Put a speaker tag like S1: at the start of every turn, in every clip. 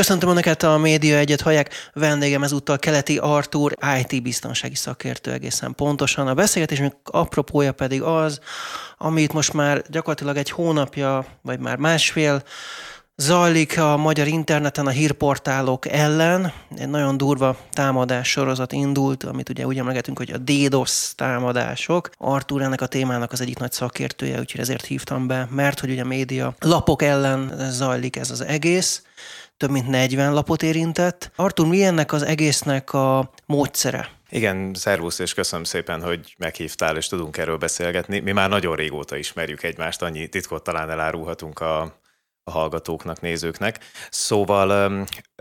S1: Köszöntöm Önöket a Média Egyet hallják. Vendégem ezúttal Keleti Artúr, IT biztonsági szakértő egészen pontosan. A beszélgetésünk apropója pedig az, amit most már gyakorlatilag egy hónapja, vagy már másfél zajlik a magyar interneten a hírportálok ellen. Egy nagyon durva támadás sorozat indult, amit ugye úgy emlegetünk, hogy a DDoS támadások. Artur ennek a témának az egyik nagy szakértője, úgyhogy ezért hívtam be, mert hogy ugye a média lapok ellen zajlik ez az egész több mint 40 lapot érintett. Artur, mi ennek az egésznek a módszere?
S2: Igen, szervusz, és köszönöm szépen, hogy meghívtál, és tudunk erről beszélgetni. Mi már nagyon régóta ismerjük egymást, annyi titkot talán elárulhatunk a hallgatóknak, nézőknek. Szóval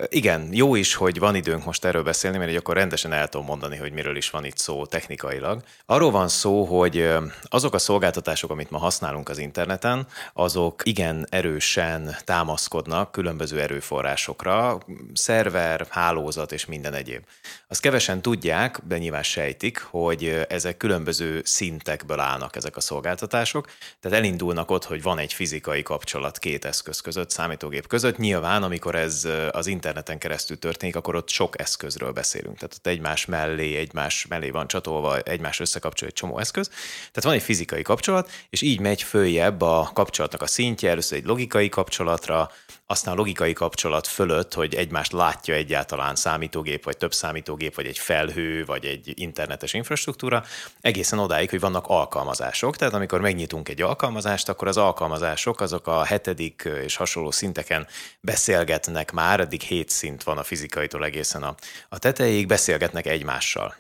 S2: igen, jó is, hogy van időnk most erről beszélni, mert akkor rendesen el tudom mondani, hogy miről is van itt szó technikailag. Arról van szó, hogy azok a szolgáltatások, amit ma használunk az interneten, azok igen erősen támaszkodnak különböző erőforrásokra, szerver, hálózat és minden egyéb. Azt kevesen tudják, de nyilván sejtik, hogy ezek különböző szintekből állnak ezek a szolgáltatások. Tehát elindulnak ott, hogy van egy fizikai kapcsolat két eszköz között, számítógép között. Nyilván, amikor ez az interneten keresztül történik, akkor ott sok eszközről beszélünk. Tehát ott egymás mellé, egymás mellé van csatolva, egymás összekapcsol egy csomó eszköz. Tehát van egy fizikai kapcsolat, és így megy följebb a kapcsolatnak a szintje, először egy logikai kapcsolatra, aztán logikai kapcsolat fölött, hogy egymást látja egyáltalán számítógép, vagy több számítógép, vagy egy felhő, vagy egy internetes infrastruktúra, egészen odáig, hogy vannak alkalmazások. Tehát amikor megnyitunk egy alkalmazást, akkor az alkalmazások azok a hetedik és hasonló szinteken beszélgetnek már, eddig hét szint van a fizikaitól egészen a, a tetejéig, beszélgetnek egymással.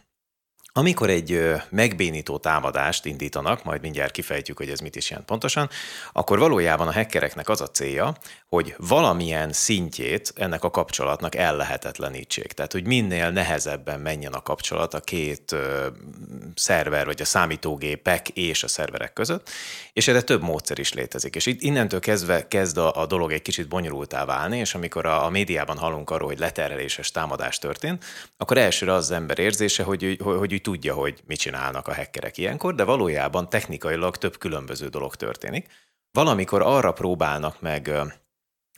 S2: Amikor egy megbénító támadást indítanak, majd mindjárt kifejtjük, hogy ez mit is jelent pontosan, akkor valójában a hackereknek az a célja, hogy valamilyen szintjét ennek a kapcsolatnak ellehetetlenítsék. Tehát, hogy minél nehezebben menjen a kapcsolat a két ö, szerver, vagy a számítógépek és a szerverek között, és erre több módszer is létezik. És itt innentől kezdve kezd a, a dolog egy kicsit bonyolultá válni, és amikor a, a médiában hallunk arról, hogy letereléses támadás történt, akkor elsőre az, ember érzése, hogy, hogy, hogy úgy tudja, hogy mit csinálnak a hackerek ilyenkor, de valójában technikailag több különböző dolog történik. Valamikor arra próbálnak meg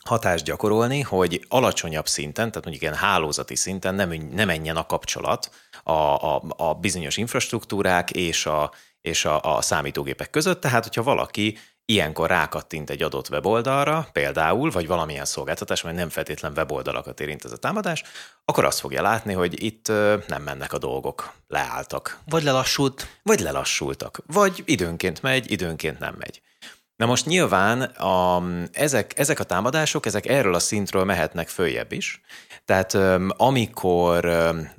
S2: hatást gyakorolni, hogy alacsonyabb szinten, tehát mondjuk ilyen hálózati szinten nem, nem menjen a kapcsolat a, a, a bizonyos infrastruktúrák és a, és a, a számítógépek között. Tehát, hogyha valaki ilyenkor rákattint egy adott weboldalra, például, vagy valamilyen szolgáltatás, vagy nem feltétlen weboldalakat érint ez a támadás, akkor azt fogja látni, hogy itt nem mennek a dolgok, leálltak.
S1: Vagy lelassult.
S2: Vagy lelassultak. Vagy időnként megy, időnként nem megy. Na most nyilván a, ezek, ezek a támadások, ezek erről a szintről mehetnek följebb is. Tehát amikor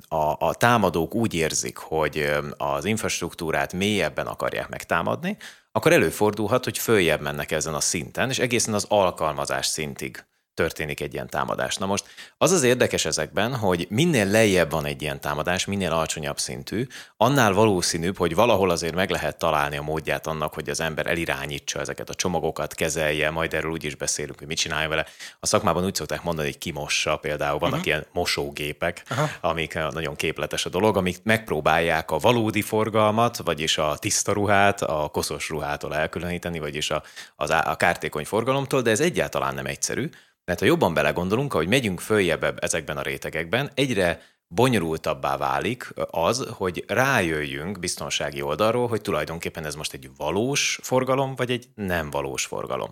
S2: a, a támadók úgy érzik, hogy az infrastruktúrát mélyebben akarják megtámadni, akkor előfordulhat, hogy följebb mennek ezen a szinten, és egészen az alkalmazás szintig történik egy ilyen támadás. Na most az az érdekes ezekben, hogy minél lejjebb van egy ilyen támadás, minél alacsonyabb szintű, annál valószínűbb, hogy valahol azért meg lehet találni a módját annak, hogy az ember elirányítsa ezeket a csomagokat, kezelje, majd erről úgy is beszélünk, hogy mit csinálja vele. A szakmában úgy szokták mondani, hogy kimossa, például vannak uh-huh. ilyen mosógépek, uh-huh. amik eh, nagyon képletes a dolog, amik megpróbálják a valódi forgalmat, vagyis a tiszta ruhát a koszos ruhától elkülöníteni, vagyis a, az, a kártékony forgalomtól, de ez egyáltalán nem egyszerű, mert ha jobban belegondolunk, hogy megyünk följebb ezekben a rétegekben, egyre bonyolultabbá válik az, hogy rájöjjünk biztonsági oldalról, hogy tulajdonképpen ez most egy valós forgalom, vagy egy nem valós forgalom.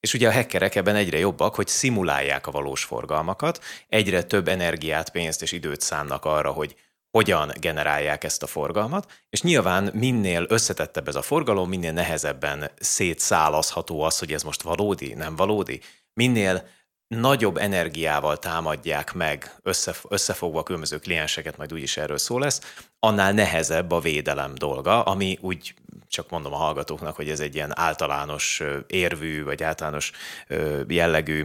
S2: És ugye a hackerek ebben egyre jobbak, hogy szimulálják a valós forgalmakat, egyre több energiát, pénzt és időt szánnak arra, hogy hogyan generálják ezt a forgalmat, és nyilván minél összetettebb ez a forgalom, minél nehezebben szétszálazható az, hogy ez most valódi, nem valódi, minél nagyobb energiával támadják meg, összefogva a különböző klienseket, majd úgyis erről szó lesz, annál nehezebb a védelem dolga, ami úgy csak mondom a hallgatóknak, hogy ez egy ilyen általános érvű, vagy általános jellegű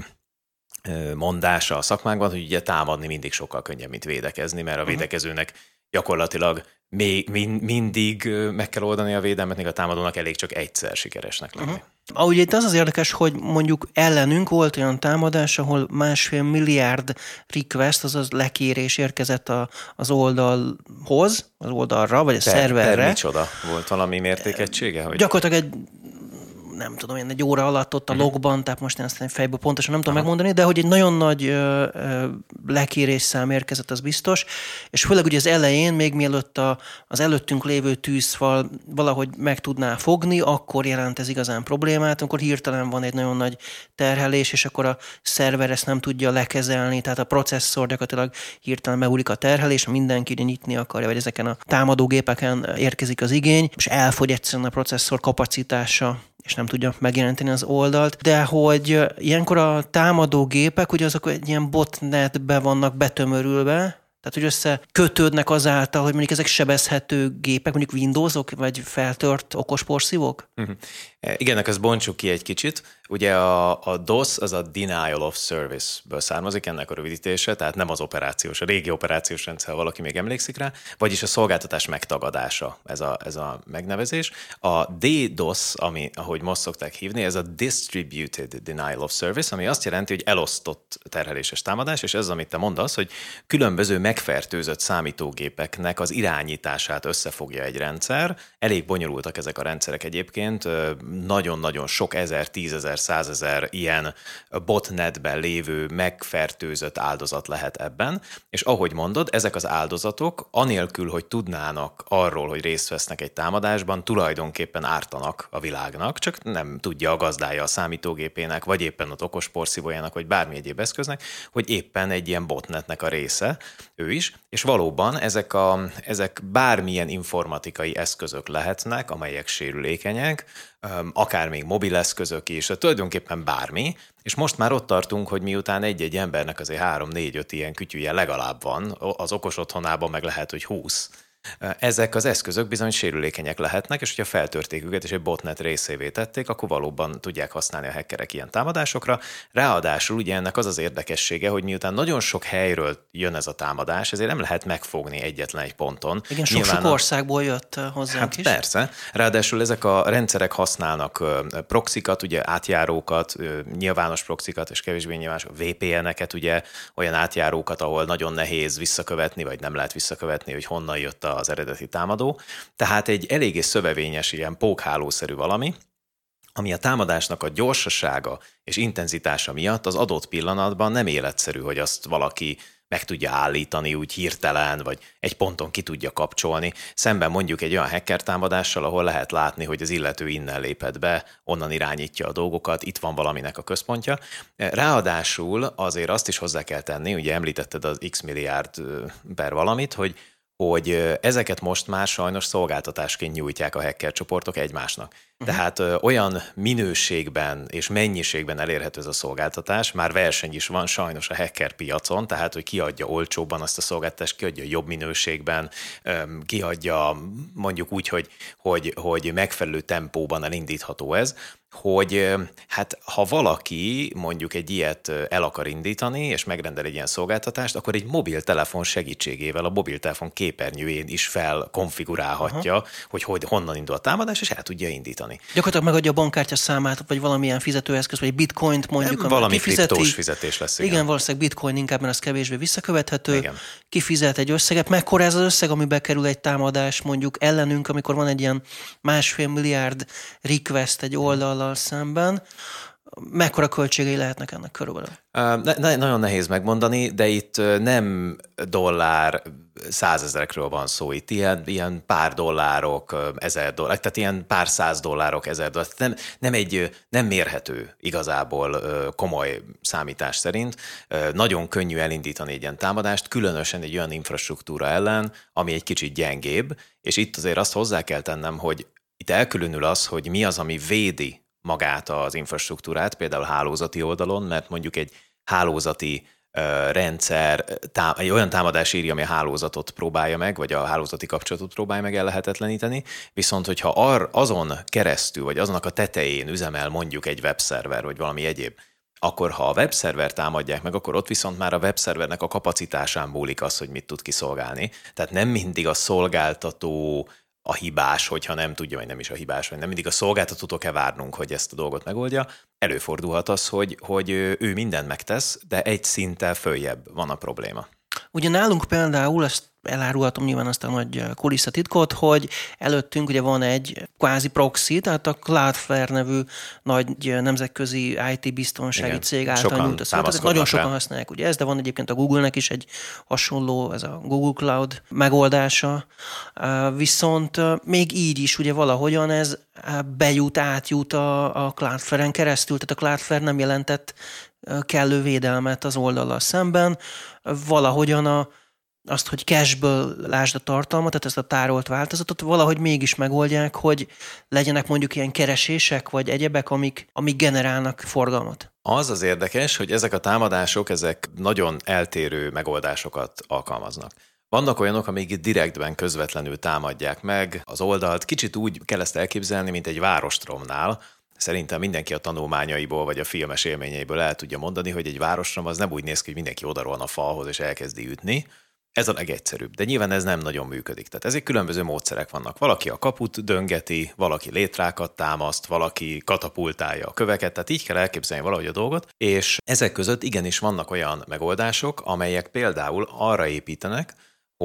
S2: mondása a szakmánkban, hogy ugye támadni mindig sokkal könnyebb, mint védekezni, mert a mhm. védekezőnek gyakorlatilag még mind, mindig meg kell oldani a védelmet, még a támadónak elég csak egyszer sikeresnek lenni. Uh-huh.
S1: Ahogy itt az az érdekes, hogy mondjuk ellenünk volt olyan támadás, ahol másfél milliárd request, azaz lekérés érkezett a, az oldalhoz, az oldalra, vagy a per, szerverre. Per
S2: micsoda? Volt valami mértékegysége?
S1: Hogy... Gyakorlatilag egy nem tudom, én egy óra alatt ott a uh-huh. logban, tehát most én ezt fejből pontosan nem tudom Aha. megmondani, de hogy egy nagyon nagy ö, ö, lekérés szám érkezett, az biztos, és főleg ugye az elején, még mielőtt a, az előttünk lévő tűzfal valahogy meg tudná fogni, akkor jelent ez igazán problémát, amikor hirtelen van egy nagyon nagy terhelés, és akkor a szerver ezt nem tudja lekezelni, tehát a processzor gyakorlatilag hirtelen megúlik a terhelés, mindenki nyitni akarja, vagy ezeken a támadógépeken érkezik az igény, és elfogy egyszerűen a processzor kapacitása és nem tudja megjelenteni az oldalt, de hogy ilyenkor a támadó gépek, ugye azok egy ilyen botnetbe vannak betömörülve, tehát, hogy összekötődnek azáltal, hogy mondjuk ezek sebezhető gépek, mondjuk Windowsok, vagy feltört okos porszívók? Uh-huh.
S2: Igen, ezt bontsuk ki egy kicsit. Ugye a, a DOS az a Denial of Service-ből származik, ennek a rövidítése, tehát nem az operációs, a régi operációs rendszer, valaki még emlékszik rá, vagyis a szolgáltatás megtagadása, ez a, ez a megnevezés. A DDoS, ami, ahogy most szokták hívni, ez a Distributed Denial of Service, ami azt jelenti, hogy elosztott terheléses támadás, és ez, amit te mondasz, hogy különböző megfertőzött számítógépeknek az irányítását összefogja egy rendszer. Elég bonyolultak ezek a rendszerek egyébként, nagyon-nagyon sok ezer, tízezer, százezer ilyen botnetben lévő megfertőzött áldozat lehet ebben, és ahogy mondod, ezek az áldozatok anélkül, hogy tudnának arról, hogy részt vesznek egy támadásban, tulajdonképpen ártanak a világnak, csak nem tudja a gazdája a számítógépének, vagy éppen az okos porszívójának, vagy bármi egyéb eszköznek, hogy éppen egy ilyen botnetnek a része, ő is, és valóban ezek, a, ezek bármilyen informatikai eszközök lehetnek, amelyek sérülékenyek, akár még mobileszközök is, tulajdonképpen bármi, és most már ott tartunk, hogy miután egy-egy embernek azért három, négy, öt ilyen kütyűje legalább van, az okos otthonában meg lehet, hogy húsz, ezek az eszközök bizony sérülékenyek lehetnek, és hogyha feltörték őket és egy botnet részévé tették, akkor valóban tudják használni a hackerek ilyen támadásokra. Ráadásul ugye ennek az az érdekessége, hogy miután nagyon sok helyről jön ez a támadás, ezért nem lehet megfogni egyetlen egy ponton.
S1: Igen, sok-sok országból jött hozzánk hát
S2: is. Persze. Ráadásul ezek a rendszerek használnak proxikat, ugye átjárókat, nyilvános proxikat, és kevésbé nyilvános VPN-eket, ugye olyan átjárókat, ahol nagyon nehéz visszakövetni, vagy nem lehet visszakövetni, hogy honnan jött a az eredeti támadó. Tehát egy eléggé szövevényes, ilyen pókhálószerű valami, ami a támadásnak a gyorsasága és intenzitása miatt az adott pillanatban nem életszerű, hogy azt valaki meg tudja állítani úgy hirtelen, vagy egy ponton ki tudja kapcsolni. Szemben mondjuk egy olyan hacker támadással, ahol lehet látni, hogy az illető innen lépett be, onnan irányítja a dolgokat, itt van valaminek a központja. Ráadásul azért azt is hozzá kell tenni, ugye említetted az x milliárd per valamit, hogy hogy ezeket most már sajnos szolgáltatásként nyújtják a hacker csoportok egymásnak. Uh-huh. Tehát ö, olyan minőségben és mennyiségben elérhető ez a szolgáltatás, már verseny is van sajnos a hacker piacon, tehát hogy kiadja olcsóbban azt a szolgáltatást, kiadja jobb minőségben, ö, kiadja mondjuk úgy, hogy, hogy, hogy megfelelő tempóban elindítható ez, hogy hát ha valaki mondjuk egy ilyet el akar indítani, és megrendel egy ilyen szolgáltatást, akkor egy mobiltelefon segítségével a mobiltelefon képernyőjén is felkonfigurálhatja, Aha. hogy, hogy honnan indul a támadás, és el tudja indítani.
S1: Gyakorlatilag megadja a bankkártya számát, vagy valamilyen fizetőeszköz, vagy bitcoint mondjuk.
S2: Valami kifizeti. fizetés lesz.
S1: Igen. igen, valószínűleg bitcoin inkább, mert az kevésbé visszakövethető. Igen. Kifizet egy összeget. Mekkora ez az összeg, amibe kerül egy támadás mondjuk ellenünk, amikor van egy ilyen másfél milliárd request egy oldal oldallal szemben, mekkora költségei lehetnek ennek körülbelül?
S2: Ne, nagyon nehéz megmondani, de itt nem dollár százezerekről van szó, itt ilyen, ilyen pár dollárok, ezer dollár, tehát ilyen pár száz dollárok, ezer dollár, nem, nem egy, nem mérhető igazából komoly számítás szerint. Nagyon könnyű elindítani egy ilyen támadást, különösen egy olyan infrastruktúra ellen, ami egy kicsit gyengébb, és itt azért azt hozzá kell tennem, hogy itt elkülönül az, hogy mi az, ami védi magát az infrastruktúrát, például hálózati oldalon, mert mondjuk egy hálózati rendszer, egy olyan támadás írja, ami a hálózatot próbálja meg, vagy a hálózati kapcsolatot próbálja meg ellehetetleníteni, viszont hogyha ar- azon keresztül, vagy azonnak a tetején üzemel mondjuk egy webszerver, vagy valami egyéb, akkor ha a webszerver támadják meg, akkor ott viszont már a webszervernek a kapacitásán múlik az, hogy mit tud kiszolgálni. Tehát nem mindig a szolgáltató a hibás, hogyha nem tudja, vagy nem is a hibás, vagy nem mindig a szolgáltatótól kell várnunk, hogy ezt a dolgot megoldja. Előfordulhat az, hogy, hogy ő mindent megtesz, de egy szinttel följebb van a probléma.
S1: Ugye nálunk például, ezt elárulhatom nyilván azt a nagy kulisszatitkot, hogy előttünk ugye van egy kvázi proxy, tehát a Cloudflare nevű nagy nemzetközi IT biztonsági Igen, cég által nyújt a szolgáltatás. Nagyon sokan rá. használják ugye ez, de van egyébként a Google-nek is egy hasonló, ez a Google Cloud megoldása. Viszont még így is ugye valahogyan ez bejut, átjut a, a Cloudflare-en keresztül, tehát a Cloudflare nem jelentett kellő védelmet az oldalal szemben. Valahogyan a, azt, hogy cashből lásd a tartalmat, tehát ezt a tárolt változatot, valahogy mégis megoldják, hogy legyenek mondjuk ilyen keresések, vagy egyebek, amik, amik generálnak forgalmat.
S2: Az az érdekes, hogy ezek a támadások, ezek nagyon eltérő megoldásokat alkalmaznak. Vannak olyanok, amik direktben közvetlenül támadják meg az oldalt. Kicsit úgy kell ezt elképzelni, mint egy várostromnál, Szerintem mindenki a tanulmányaiból vagy a filmes élményeiből el tudja mondani, hogy egy városrom az nem úgy néz ki, hogy mindenki odarolna a falhoz és elkezdi ütni, ez a legegyszerűbb, de nyilván ez nem nagyon működik. Tehát ezek különböző módszerek vannak. Valaki a kaput döngeti, valaki létrákat támaszt, valaki katapultálja a köveket, tehát így kell elképzelni valahogy a dolgot, és ezek között igenis vannak olyan megoldások, amelyek például arra építenek,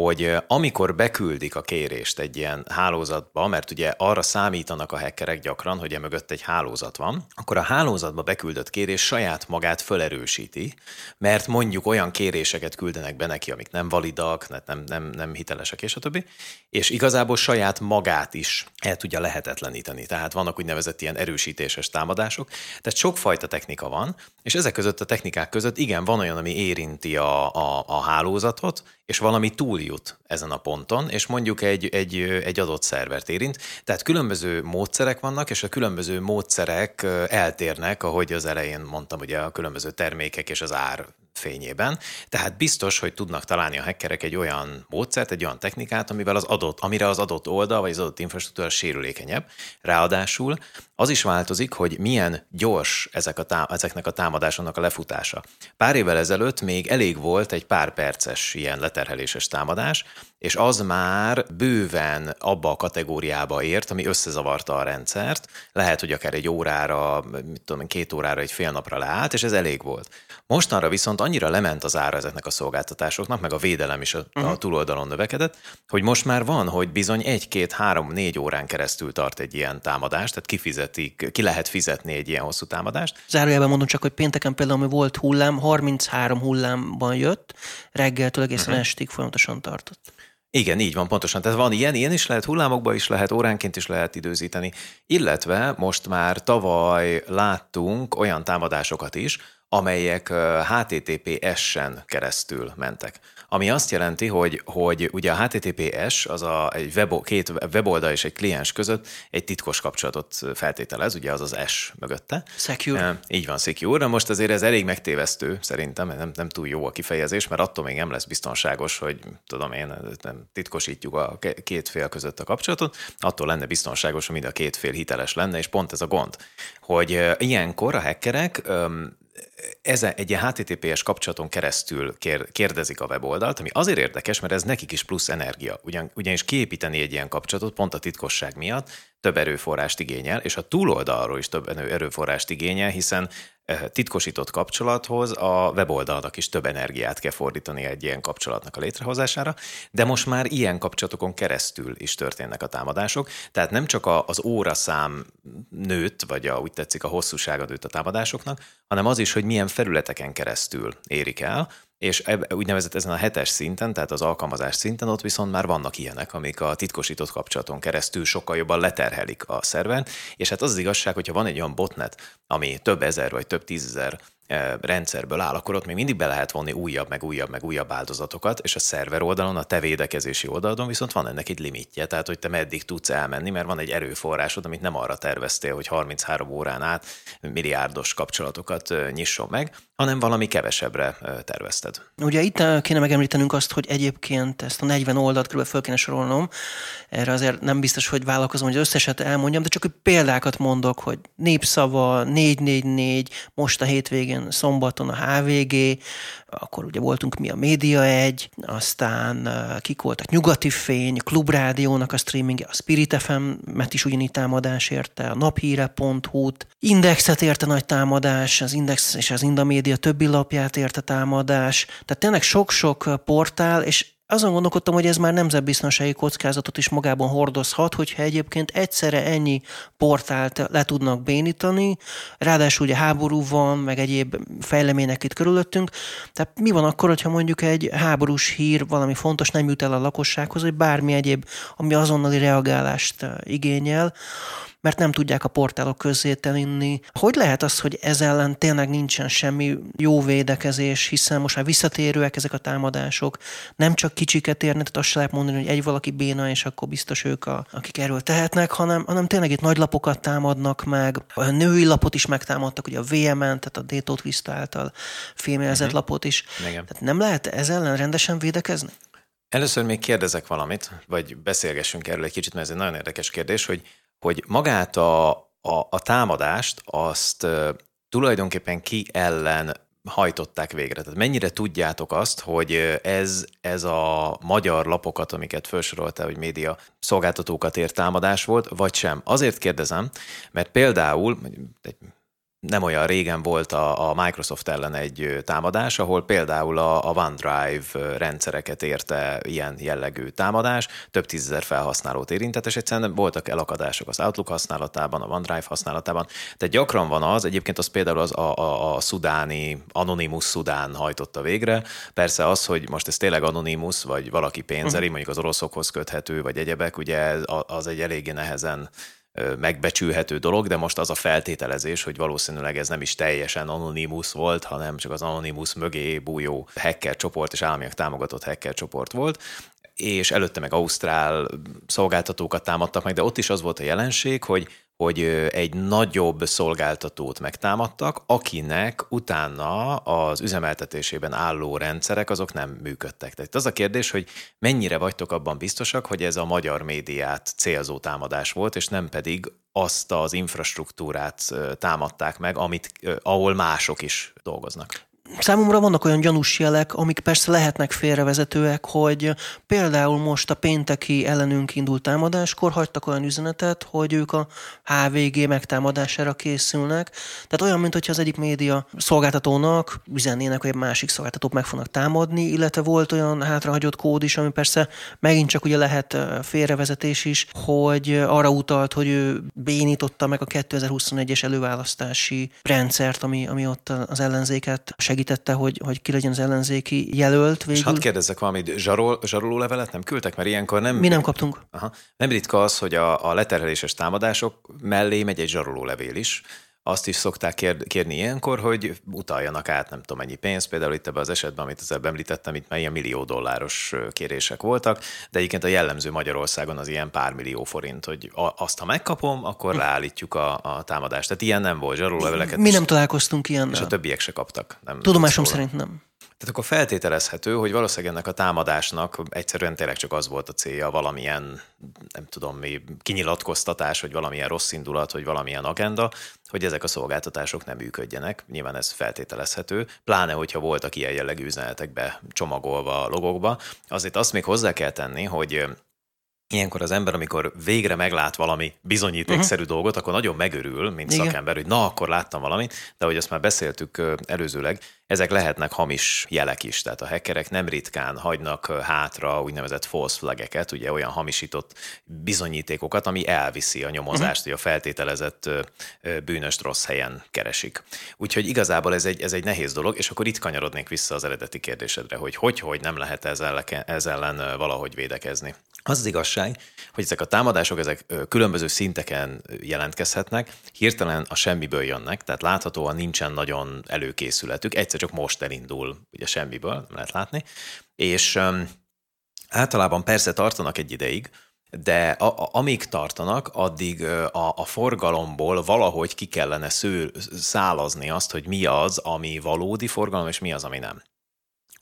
S2: hogy amikor beküldik a kérést egy ilyen hálózatba, mert ugye arra számítanak a hackerek gyakran, hogy emögött egy hálózat van, akkor a hálózatba beküldött kérés saját magát felerősíti, mert mondjuk olyan kéréseket küldenek be neki, amik nem validak, nem, nem, nem hitelesek, és a többi, és igazából saját magát is el tudja lehetetleníteni. Tehát vannak úgynevezett ilyen erősítéses támadások. Tehát sokfajta technika van, és ezek között a technikák között igen, van olyan, ami érinti a, a, a hálózatot, és valami túljut ezen a ponton, és mondjuk egy, egy, egy adott szervert érint. Tehát különböző módszerek vannak, és a különböző módszerek eltérnek, ahogy az elején mondtam, ugye a különböző termékek és az ár fényében. Tehát biztos, hogy tudnak találni a hackerek egy olyan módszert, egy olyan technikát, amivel az adott, amire az adott oldal vagy az adott infrastruktúra sérülékenyebb. Ráadásul az is változik, hogy milyen gyors ezek a tá- ezeknek a támadásoknak a lefutása. Pár évvel ezelőtt még elég volt egy pár perces ilyen leterheléses támadás, és az már bőven abba a kategóriába ért, ami összezavarta a rendszert. Lehet, hogy akár egy órára, mit tudom, két órára, egy fél napra leállt, és ez elég volt. Mostanra viszont annyira lement az ára ezeknek a szolgáltatásoknak, meg a védelem is a, uh-huh. a mhm. túloldalon növekedett, hogy most már van, hogy bizony egy, két, három, négy órán keresztül tart egy ilyen támadás, tehát kifizetik, ki lehet fizetni egy ilyen hosszú támadást.
S1: Zárójelben mondom csak, hogy pénteken például, ami volt hullám, 33 hullámban jött, reggeltől egészen uh-huh. estig folyamatosan tartott.
S2: Igen, így van, pontosan. Tehát van ilyen, ilyen is lehet, hullámokba is lehet, óránként is lehet időzíteni. Illetve most már tavaly láttunk olyan támadásokat is, amelyek HTTPS-en keresztül mentek. Ami azt jelenti, hogy, hogy ugye a HTTPS az a, egy web, két weboldal és egy kliens között egy titkos kapcsolatot feltételez, ugye az az S mögötte.
S1: Secure. E,
S2: így van, secure. De most azért ez elég megtévesztő szerintem, nem, nem túl jó a kifejezés, mert attól még nem lesz biztonságos, hogy tudom én, nem titkosítjuk a két fél között a kapcsolatot, attól lenne biztonságos, hogy mind a két fél hiteles lenne, és pont ez a gond, hogy ilyenkor a hackerek ezen egy ilyen HTTPS kapcsolaton keresztül kér, kérdezik a weboldalt, ami azért érdekes, mert ez nekik is plusz energia. Ugyan, ugyanis kiépíteni egy ilyen kapcsolatot pont a titkosság miatt több erőforrást igényel, és a túloldalról is több erőforrást igényel, hiszen eh, titkosított kapcsolathoz a weboldalnak is több energiát kell fordítani egy ilyen kapcsolatnak a létrehozására, de most már ilyen kapcsolatokon keresztül is történnek a támadások, tehát nem csak az óraszám nőtt, vagy a, úgy tetszik a hosszúsága nőtt a támadásoknak, hanem az is, hogy milyen felületeken keresztül érik el, és úgynevezett ezen a hetes szinten, tehát az alkalmazás szinten ott viszont már vannak ilyenek, amik a titkosított kapcsolaton keresztül sokkal jobban leterhelik a szerven, és hát az az igazság, hogyha van egy olyan botnet, ami több ezer vagy több tízezer rendszerből áll, akkor ott még mindig be lehet vonni újabb, meg újabb, meg újabb áldozatokat, és a szerver oldalon, a te védekezési oldalon viszont van ennek egy limitje, tehát hogy te meddig tudsz elmenni, mert van egy erőforrásod, amit nem arra terveztél, hogy 33 órán át milliárdos kapcsolatokat nyisson meg, hanem valami kevesebbre tervezted.
S1: Ugye itt kéne megemlítenünk azt, hogy egyébként ezt a 40 oldalt kb. föl kéne sorolnom, erre azért nem biztos, hogy vállalkozom, hogy összeset elmondjam, de csak hogy példákat mondok, hogy népszava, 444, most a hétvégén szombaton a HVG, akkor ugye voltunk mi a Média egy, aztán kik voltak Nyugati Fény, Klubrádiónak a streaming, a Spirit FM-et is ugyanígy támadás érte, a naphíre.hu-t, Indexet érte nagy támadás, az Index és az Indamédia többi lapját érte támadás, tehát tényleg sok-sok portál, és azon gondolkodtam, hogy ez már nemzetbiztonsági kockázatot is magában hordozhat, hogyha egyébként egyszerre ennyi portált le tudnak bénítani, ráadásul ugye háború van, meg egyéb fejlemények itt körülöttünk. Tehát mi van akkor, hogyha mondjuk egy háborús hír, valami fontos nem jut el a lakossághoz, vagy bármi egyéb, ami azonnali reagálást igényel, mert nem tudják a portálok közé tenni. Hogy lehet az, hogy ez ellen tényleg nincsen semmi jó védekezés, hiszen most már visszatérőek ezek a támadások, nem csak kicsiket érnek, tehát azt se lehet mondani, hogy egy valaki béna, és akkor biztos ők, a, akik erről tehetnek, hanem, hanem tényleg itt nagy lapokat támadnak meg, a női lapot is megtámadtak, ugye a VMN, tehát a Détót Vista által fémjelzett uh-huh. lapot is. Igen. Tehát nem lehet ez ellen rendesen védekezni?
S2: Először még kérdezek valamit, vagy beszélgessünk erről egy kicsit, mert ez egy nagyon érdekes kérdés, hogy hogy magát a, a, a támadást azt tulajdonképpen ki ellen hajtották végre? Tehát mennyire tudjátok azt, hogy ez, ez a magyar lapokat, amiket felsoroltál, hogy média szolgáltatókat ért támadás volt, vagy sem? Azért kérdezem, mert például egy nem olyan régen volt a, a Microsoft ellen egy támadás, ahol például a, a OneDrive rendszereket érte ilyen jellegű támadás, több tízezer felhasználót érintett, és egyszerűen voltak elakadások az Outlook használatában, a OneDrive használatában. De gyakran van az, egyébként az például az a, a, a szudáni, Anonymous Szudán hajtotta végre. Persze az, hogy most ez tényleg Anonymous, vagy valaki pénzeli, uh-huh. mondjuk az oroszokhoz köthető, vagy egyebek, ugye az egy eléggé nehezen megbecsülhető dolog, de most az a feltételezés, hogy valószínűleg ez nem is teljesen Anonymous volt, hanem csak az Anonymous mögé bújó hacker csoport és államiak támogatott hacker csoport volt, és előtte meg Ausztrál szolgáltatókat támadtak meg, de ott is az volt a jelenség, hogy hogy egy nagyobb szolgáltatót megtámadtak, akinek utána az üzemeltetésében álló rendszerek azok nem működtek. Tehát az a kérdés, hogy mennyire vagytok abban biztosak, hogy ez a magyar médiát célzó támadás volt, és nem pedig azt az infrastruktúrát támadták meg, amit, ahol mások is dolgoznak.
S1: Számomra vannak olyan gyanús jelek, amik persze lehetnek félrevezetőek, hogy például most a pénteki ellenünk indult támadáskor hagytak olyan üzenetet, hogy ők a HVG megtámadására készülnek. Tehát olyan, mint hogyha az egyik média szolgáltatónak üzennének, hogy egy másik szolgáltatót meg fognak támadni, illetve volt olyan hátrahagyott kód is, ami persze megint csak ugye lehet félrevezetés is, hogy arra utalt, hogy ő bénította meg a 2021-es előválasztási rendszert, ami, ami ott az ellenzéket segítette, hogy, hogy ki legyen az ellenzéki jelölt végül. És
S2: hadd kérdezzek valamit, zsarol, zsaroló levelet nem küldtek, mert ilyenkor nem...
S1: Mi nem kaptunk.
S2: Aha. Nem ritka az, hogy a, a leterheléses támadások mellé megy egy zsaroló levél is, azt is szokták kér, kérni ilyenkor, hogy utaljanak át nem tudom mennyi pénzt, például itt ebben az esetben, amit az előbb említettem, itt már ilyen millió dolláros kérések voltak, de egyébként a jellemző Magyarországon az ilyen pár millió forint, hogy azt, ha megkapom, akkor leállítjuk a, a támadást. Tehát ilyen nem volt, zsarolóleveleket.
S1: Mi nem találkoztunk ilyen.
S2: És a többiek se kaptak. Nem,
S1: Tudomásom szerint nem.
S2: Tehát akkor feltételezhető, hogy valószínűleg ennek a támadásnak egyszerűen tényleg csak az volt a célja, valamilyen, nem tudom mi, kinyilatkoztatás, vagy valamilyen rossz indulat, vagy valamilyen agenda, hogy ezek a szolgáltatások nem működjenek. Nyilván ez feltételezhető, pláne, hogyha voltak ilyen jellegű üzenetekbe csomagolva a logokba. Azért azt még hozzá kell tenni, hogy Ilyenkor az ember, amikor végre meglát valami bizonyítékszerű uh-huh. dolgot, akkor nagyon megörül, mint Igen. szakember, hogy na, akkor láttam valamit, de ahogy azt már beszéltük előzőleg, ezek lehetnek hamis jelek is, tehát a hackerek nem ritkán hagynak hátra úgynevezett false flageket, ugye olyan hamisított bizonyítékokat, ami elviszi a nyomozást, uh-huh. hogy a feltételezett bűnöst rossz helyen keresik. Úgyhogy igazából ez egy, ez egy nehéz dolog, és akkor itt kanyarodnék vissza az eredeti kérdésedre, hogy hogy, hogy nem lehet ezzel, ez ellen valahogy védekezni. Az az igazság, hogy ezek a támadások ezek különböző szinteken jelentkezhetnek, hirtelen a semmiből jönnek, tehát láthatóan nincsen nagyon előkészületük, egyszer csak most elindul ugye semmiből, lehet látni, és um, általában persze tartanak egy ideig, de a, a, amíg tartanak, addig a, a forgalomból valahogy ki kellene sző, szálazni azt, hogy mi az, ami valódi forgalom, és mi az, ami nem.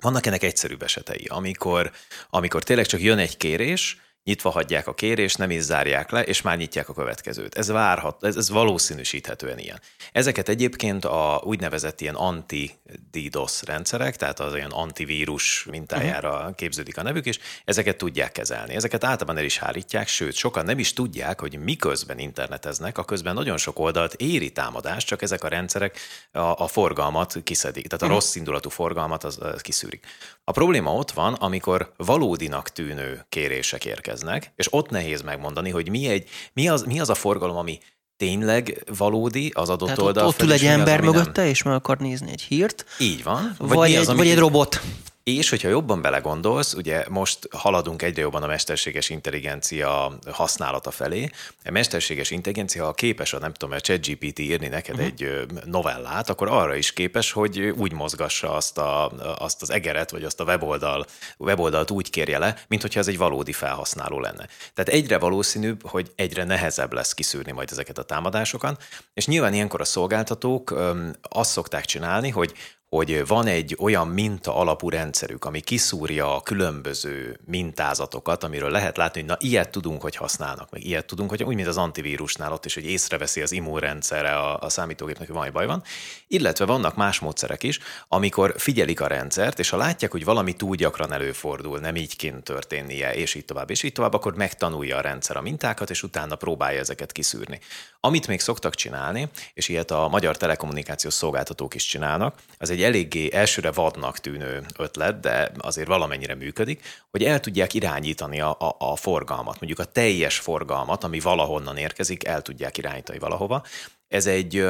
S2: Vannak ennek egyszerűbb esetei, amikor, amikor tényleg csak jön egy kérés, nyitva hagyják a kérést, nem is zárják le, és már nyitják a következőt. Ez várhat, ez, ez valószínűsíthetően ilyen. Ezeket egyébként a úgynevezett ilyen anti-DDoS rendszerek, tehát az olyan antivírus mintájára uh-huh. képződik a nevük, és ezeket tudják kezelni. Ezeket általában el is hárítják, sőt, sokan nem is tudják, hogy miközben interneteznek, a közben nagyon sok oldalt éri támadás, csak ezek a rendszerek a, a forgalmat kiszedik, tehát a uh-huh. rossz indulatú forgalmat az, az kiszűrik. A probléma ott van, amikor valódinak tűnő kérések érkeznek, és ott nehéz megmondani, hogy mi, egy, mi, az, mi az a forgalom, ami tényleg valódi az adott
S1: Tehát
S2: oldal.
S1: Ott, ott ül egy ember az, mögötte, nem... és meg akar nézni egy hírt.
S2: Így van.
S1: Vagy, vagy, az, egy, vagy egy robot.
S2: És hogyha jobban belegondolsz, ugye most haladunk egyre jobban a mesterséges intelligencia használata felé. A mesterséges intelligencia, ha képes a nem tudom, a ChatGPT írni neked uh-huh. egy novellát, akkor arra is képes, hogy úgy mozgassa azt, a, azt az egeret, vagy azt a weboldal, weboldalt úgy kérje le, mint hogyha ez egy valódi felhasználó lenne. Tehát egyre valószínűbb, hogy egyre nehezebb lesz kiszűrni majd ezeket a támadásokat, és nyilván ilyenkor a szolgáltatók azt szokták csinálni, hogy hogy van egy olyan minta alapú rendszerük, ami kiszúrja a különböző mintázatokat, amiről lehet látni, hogy na ilyet tudunk, hogy használnak, meg ilyet tudunk, hogy úgy, mint az antivírusnál ott is, hogy észreveszi az immunrendszere a, a számítógépnek, hogy valami baj van. Illetve vannak más módszerek is, amikor figyelik a rendszert, és ha látják, hogy valami túl gyakran előfordul, nem így kint történnie, és így tovább, és így tovább, akkor megtanulja a rendszer a mintákat, és utána próbálja ezeket kiszűrni. Amit még szoktak csinálni, és ilyet a magyar telekommunikációs szolgáltatók is csinálnak, az egy eléggé elsőre vadnak tűnő ötlet, de azért valamennyire működik, hogy el tudják irányítani a, a, a forgalmat, mondjuk a teljes forgalmat, ami valahonnan érkezik, el tudják irányítani valahova. Ez egy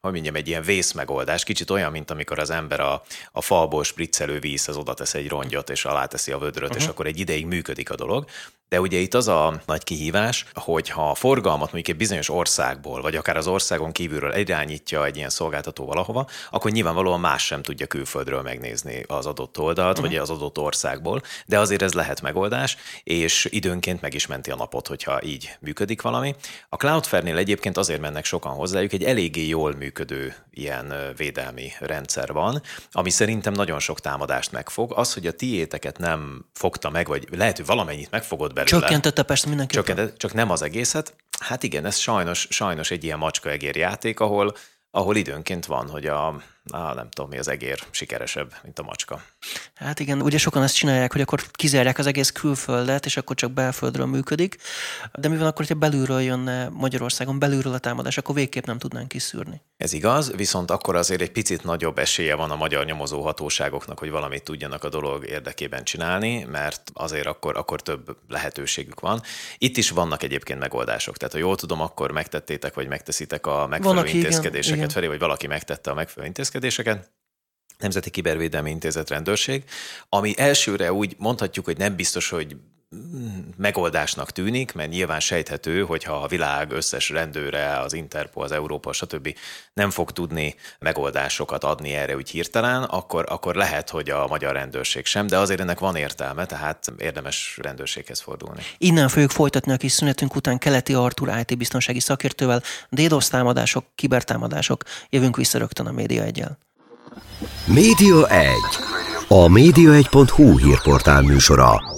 S2: hogy mondjam, egy ilyen vészmegoldás, kicsit olyan, mint amikor az ember a, a falból spriccelő vízhez oda tesz egy rongyot, és aláteszi a vödröt, uh-huh. és akkor egy ideig működik a dolog. De ugye itt az a nagy kihívás, hogy ha a forgalmat mondjuk egy bizonyos országból, vagy akár az országon kívülről irányítja egy ilyen szolgáltató valahova, akkor nyilvánvalóan más sem tudja külföldről megnézni az adott oldalt, uh-huh. vagy az adott országból. De azért ez lehet megoldás, és időnként meg is menti a napot, hogyha így működik valami. A Cloudflare-nél egyébként azért mennek sokan hozzájuk, egy eléggé jól működő ilyen védelmi rendszer van, ami szerintem nagyon sok támadást megfog. Az, hogy a tiéteket nem fogta meg, vagy lehet, hogy valamennyit megfogod belőle.
S1: Csökkentette persze mindenképpen.
S2: Csökkentette, csak nem az egészet. Hát igen, ez sajnos, sajnos egy ilyen macska-egér játék, ahol, ahol időnként van, hogy a, á, nem tudom mi az egér sikeresebb, mint a macska.
S1: Hát igen, ugye sokan ezt csinálják, hogy akkor kizárják az egész külföldet, és akkor csak belföldről működik. De mi van akkor, hogyha belülről jönne Magyarországon, belülről a támadás, akkor végképp nem tudnánk kiszűrni.
S2: Ez igaz, viszont akkor azért egy picit nagyobb esélye van a magyar nyomozó hatóságoknak, hogy valamit tudjanak a dolog érdekében csinálni, mert azért akkor, akkor több lehetőségük van. Itt is vannak egyébként megoldások. Tehát ha jól tudom, akkor megtettétek, vagy megteszitek a megfelelő vannak, intézkedéseket igen, felé, vagy valaki megtette a megfelelő intézkedéseket intézkedéseket, Nemzeti Kibervédelmi Intézet rendőrség, ami elsőre úgy mondhatjuk, hogy nem biztos, hogy megoldásnak tűnik, mert nyilván sejthető, hogyha a világ összes rendőre, az Interpol, az Európa, stb. nem fog tudni megoldásokat adni erre úgy hirtelen, akkor, akkor lehet, hogy a magyar rendőrség sem, de azért ennek van értelme, tehát érdemes rendőrséghez fordulni.
S1: Innen fogjuk folytatni a kis szünetünk után Keleti Artur IT biztonsági szakértővel, DDoS támadások, kibertámadások. Jövünk vissza rögtön a Média egyel.
S3: Média 1. A média1.hu hírportál műsora.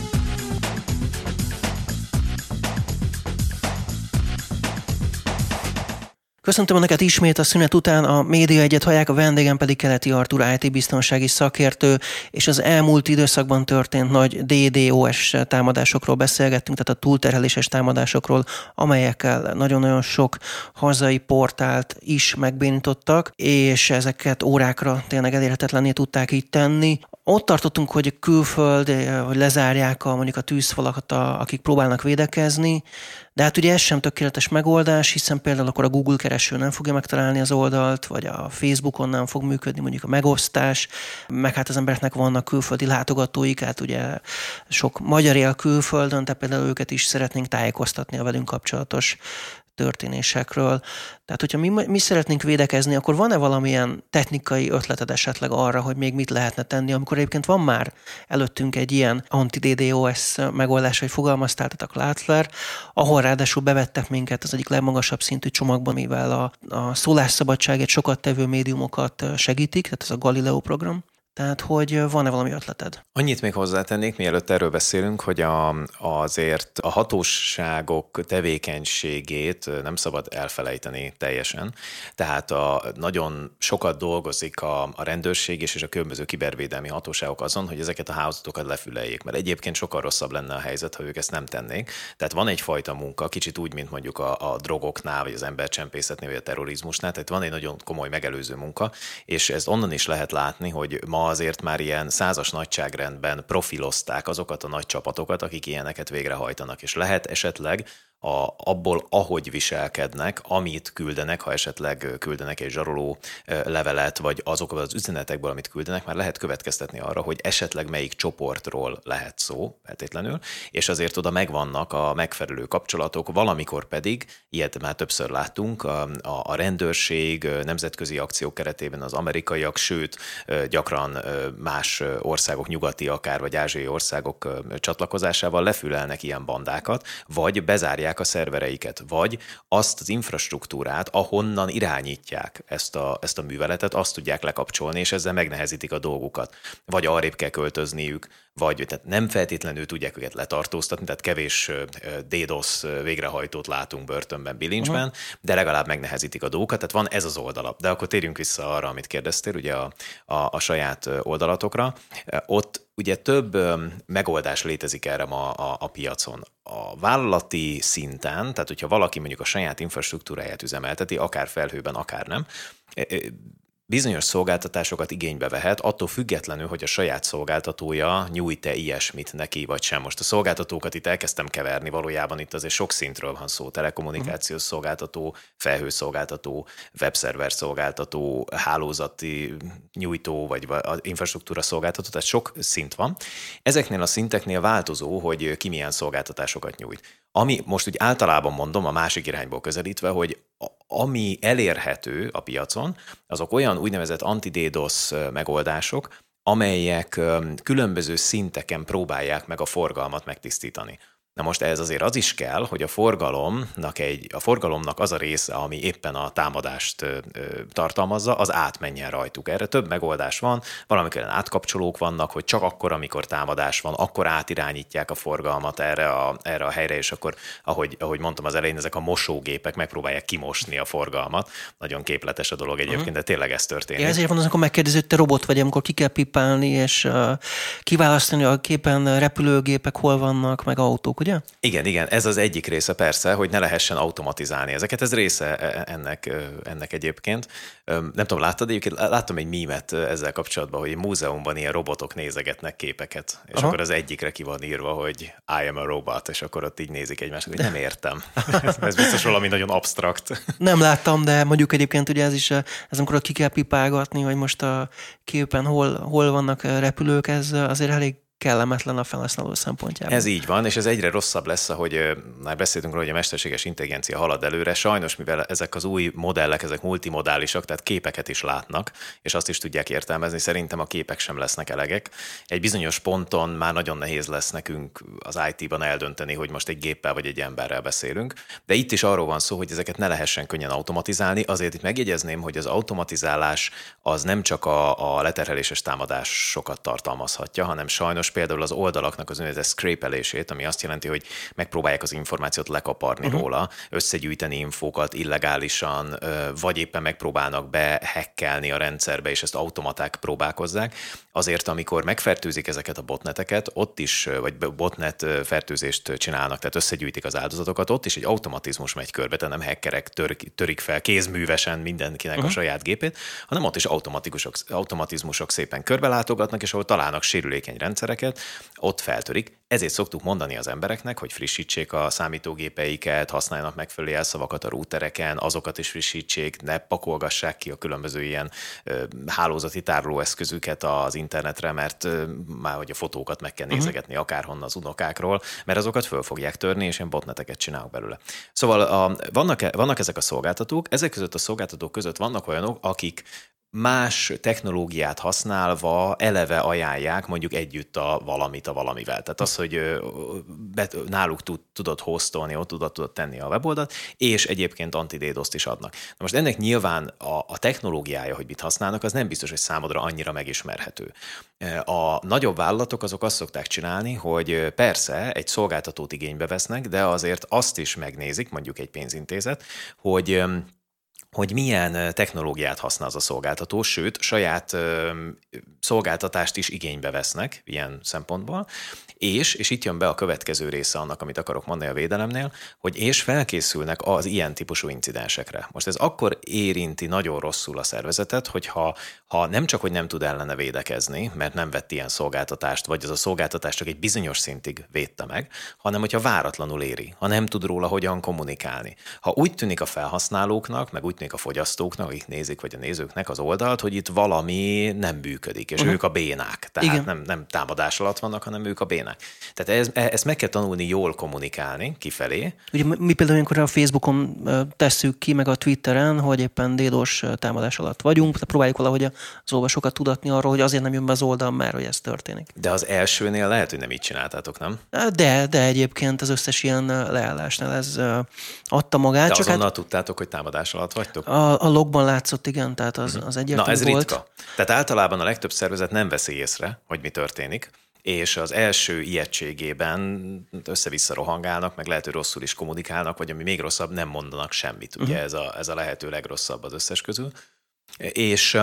S1: Köszöntöm Önöket ismét a szünet után, a Média Egyet hallják, a vendégem pedig Keleti Artur IT biztonsági szakértő, és az elmúlt időszakban történt nagy DDoS támadásokról beszélgettünk, tehát a túlterheléses támadásokról, amelyekkel nagyon-nagyon sok hazai portált is megbénítottak, és ezeket órákra tényleg elérhetetlenné tudták így tenni. Ott tartottunk, hogy külföld, hogy lezárják a, mondjuk a tűzfalakat, a, akik próbálnak védekezni, de hát ugye ez sem tökéletes megoldás, hiszen például akkor a Google kereső nem fogja megtalálni az oldalt, vagy a Facebookon nem fog működni mondjuk a megosztás, meg hát az embereknek vannak külföldi látogatóik, hát ugye sok magyar él külföldön, tehát például őket is szeretnénk tájékoztatni a velünk kapcsolatos történésekről. Tehát, hogyha mi, mi szeretnénk védekezni, akkor van-e valamilyen technikai ötleted esetleg arra, hogy még mit lehetne tenni, amikor egyébként van már előttünk egy ilyen anti-DDoS megoldás, hogy fogalmaztál, tehát a Cloudflare, ahol ráadásul bevettek minket az egyik legmagasabb szintű csomagban, mivel a, a szólásszabadságért sokat tevő médiumokat segítik, tehát ez a Galileo program. Tehát, hogy van-e valami ötleted?
S2: Annyit még hozzátennék, mielőtt erről beszélünk, hogy a, azért a hatóságok tevékenységét nem szabad elfelejteni teljesen. Tehát a, nagyon sokat dolgozik a, a rendőrség és, és a különböző kibervédelmi hatóságok azon, hogy ezeket a hálózatokat lefüleljék, mert egyébként sokkal rosszabb lenne a helyzet, ha ők ezt nem tennék. Tehát van egyfajta munka, kicsit úgy, mint mondjuk a, a drogoknál, vagy az embercsempészetnél, vagy a terrorizmusnál, tehát van egy nagyon komoly megelőző munka, és ezt onnan is lehet látni, hogy ma azért már ilyen százas nagyságrendben profilozták azokat a nagy csapatokat, akik ilyeneket végrehajtanak, és lehet esetleg a, abból, ahogy viselkednek, amit küldenek, ha esetleg küldenek egy zsaroló levelet, vagy azokból az üzenetekből, amit küldenek, már lehet következtetni arra, hogy esetleg melyik csoportról lehet szó, feltétlenül, és azért oda megvannak a megfelelő kapcsolatok, valamikor pedig, ilyet már többször láttunk, a, a rendőrség nemzetközi akciók keretében az amerikaiak, sőt, gyakran más országok, nyugati akár, vagy ázsiai országok csatlakozásával lefülelnek ilyen bandákat, vagy bezárják a szervereiket, vagy azt az infrastruktúrát, ahonnan irányítják ezt a, ezt a műveletet, azt tudják lekapcsolni, és ezzel megnehezítik a dolgukat. Vagy arrébb kell költözniük, vagy tehát nem feltétlenül tudják őket letartóztatni, tehát kevés DDoS végrehajtót látunk börtönben, bilincsben, uh-huh. de legalább megnehezítik a dolgokat, tehát van ez az oldala. De akkor térjünk vissza arra, amit kérdeztél, ugye a, a, a saját oldalatokra. Ott ugye több megoldás létezik erre ma a, a piacon. A vállalati szinten, tehát hogyha valaki mondjuk a saját infrastruktúráját üzemelteti, akár felhőben, akár nem, bizonyos szolgáltatásokat igénybe vehet, attól függetlenül, hogy a saját szolgáltatója nyújt-e ilyesmit neki, vagy sem. Most a szolgáltatókat itt elkezdtem keverni, valójában itt azért sok szintről van szó. Telekommunikációs szolgáltató, felhőszolgáltató, webszerver szolgáltató, hálózati nyújtó, vagy infrastruktúra szolgáltató, tehát sok szint van. Ezeknél a szinteknél változó, hogy ki milyen szolgáltatásokat nyújt. Ami most úgy általában mondom, a másik irányból közelítve, hogy ami elérhető a piacon, azok olyan úgynevezett anti-DDoS megoldások, amelyek különböző szinteken próbálják meg a forgalmat megtisztítani. Na most ez azért az is kell, hogy a forgalomnak, egy, a forgalomnak az a része, ami éppen a támadást ö, tartalmazza, az átmenjen rajtuk. Erre több megoldás van, valamikor átkapcsolók vannak, hogy csak akkor, amikor támadás van, akkor átirányítják a forgalmat erre a, erre a helyre, és akkor, ahogy, ahogy mondtam az elején, ezek a mosógépek megpróbálják kimosni a forgalmat. Nagyon képletes a dolog egyébként, uh-huh. de tényleg ez történik.
S1: Ezért van az, amikor megkérdezi, hogy te robot vagy, amikor ki kell pipálni, és uh, kiválasztani a képen repülőgépek hol vannak, meg autók, ugye?
S2: Igen, igen, ez az egyik része persze, hogy ne lehessen automatizálni ezeket, ez része e, e, ennek, ennek egyébként. Nem tudom, láttad, egyébként láttam egy mímet ezzel kapcsolatban, hogy egy múzeumban ilyen robotok nézegetnek képeket, és Aha. akkor az egyikre ki van írva, hogy I am a robot, és akkor ott így nézik egymást, hogy nem értem. ez biztos valami nagyon abstrakt.
S1: Nem láttam, de mondjuk egyébként ugye ez is, ez amikor ki kell pipálgatni, hogy most a képen hol, hol vannak repülők, ez azért elég kellemetlen a felhasználó szempontjából.
S2: Ez így van, és ez egyre rosszabb lesz, ahogy már beszéltünk róla, hogy a mesterséges intelligencia halad előre. Sajnos, mivel ezek az új modellek, ezek multimodálisak, tehát képeket is látnak, és azt is tudják értelmezni, szerintem a képek sem lesznek elegek. Egy bizonyos ponton már nagyon nehéz lesz nekünk az IT-ban eldönteni, hogy most egy géppel vagy egy emberrel beszélünk. De itt is arról van szó, hogy ezeket ne lehessen könnyen automatizálni. Azért itt megjegyezném, hogy az automatizálás az nem csak a, a leterheléses támadásokat tartalmazhatja, hanem sajnos például az oldalaknak az úgynevezett scrapelését, ami azt jelenti, hogy megpróbálják az információt lekaparni uh-huh. róla, összegyűjteni infókat illegálisan, vagy éppen megpróbálnak behekkelni a rendszerbe, és ezt automaták próbálkozzák. Azért, amikor megfertőzik ezeket a botneteket, ott is, vagy botnet fertőzést csinálnak, tehát összegyűjtik az áldozatokat, ott is egy automatizmus megy körbe, tehát nem hackerek törik, törik fel kézművesen mindenkinek uh-huh. a saját gépét, hanem ott is automatizmusok szépen körbelátogatnak, és ahol találnak sérülékeny rendszerek, rendszereket, ott feltörik. Ezért szoktuk mondani az embereknek, hogy frissítsék a számítógépeiket, használjanak megfelelő jelszavakat a routereken, azokat is frissítsék, ne pakolgassák ki a különböző ilyen hálózati tárolóeszközüket az internetre, mert már hogy a fotókat meg kell mhm. nézegetni uh-huh. akárhonnan az unokákról, mert azokat föl fogják törni, és ilyen botneteket csinálok belőle. Szóval a, vannak, vannak ezek a szolgáltatók, ezek között a szolgáltatók között vannak olyanok, akik más technológiát használva eleve ajánlják mondjuk együtt a valamit a valamivel. Tehát az, hogy náluk tud, tudod hostolni, ott tudod, tudod tenni a weboldalt, és egyébként antidédoszt is adnak. Na most ennek nyilván a, a technológiája, hogy mit használnak, az nem biztos, hogy számodra annyira megismerhető. A nagyobb vállalatok azok azt szokták csinálni, hogy persze egy szolgáltatót igénybe vesznek, de azért azt is megnézik, mondjuk egy pénzintézet, hogy hogy milyen technológiát használ az a szolgáltató, sőt, saját szolgáltatást is igénybe vesznek ilyen szempontból, és, és itt jön be a következő része annak, amit akarok mondani a védelemnél, hogy és felkészülnek az ilyen típusú incidensekre. Most ez akkor érinti nagyon rosszul a szervezetet, hogyha ha nem csak, hogy nem tud ellene védekezni, mert nem vett ilyen szolgáltatást, vagy az a szolgáltatás csak egy bizonyos szintig védte meg, hanem hogyha váratlanul éri, ha nem tud róla hogyan kommunikálni. Ha úgy tűnik a felhasználóknak, meg úgy tűnik a fogyasztóknak, akik nézik, vagy a nézőknek az oldalt, hogy itt valami nem működik, és uh-huh. ők a bénák. Tehát nem, nem támadás alatt vannak, hanem ők a bénák. Tehát ez, e, ezt meg kell tanulni jól kommunikálni kifelé.
S1: Ugye mi például, amikor a Facebookon tesszük ki, meg a Twitteren, hogy éppen dédos támadás alatt vagyunk, tehát próbáljuk valahogy az olvasókat tudatni arról, hogy azért nem jön be az oldal, mert hogy ez történik.
S2: De az elsőnél lehet, hogy nem így csináltátok, nem?
S1: De, de egyébként az összes ilyen leállásnál ez adta magát. De
S2: csak azonnal hát, tudtátok, hogy támadás alatt vagytok?
S1: A, a logban látszott, igen, tehát az, mhm. az egyértelmű
S2: Na ez
S1: volt.
S2: ritka. Tehát általában a legtöbb szervezet nem veszi észre, hogy mi történik, és az első ijegységében össze-vissza rohangálnak, meg lehet, hogy rosszul is kommunikálnak, vagy ami még rosszabb, nem mondanak semmit. Ugye uh-huh. ez, a, ez a lehető legrosszabb az összes közül. És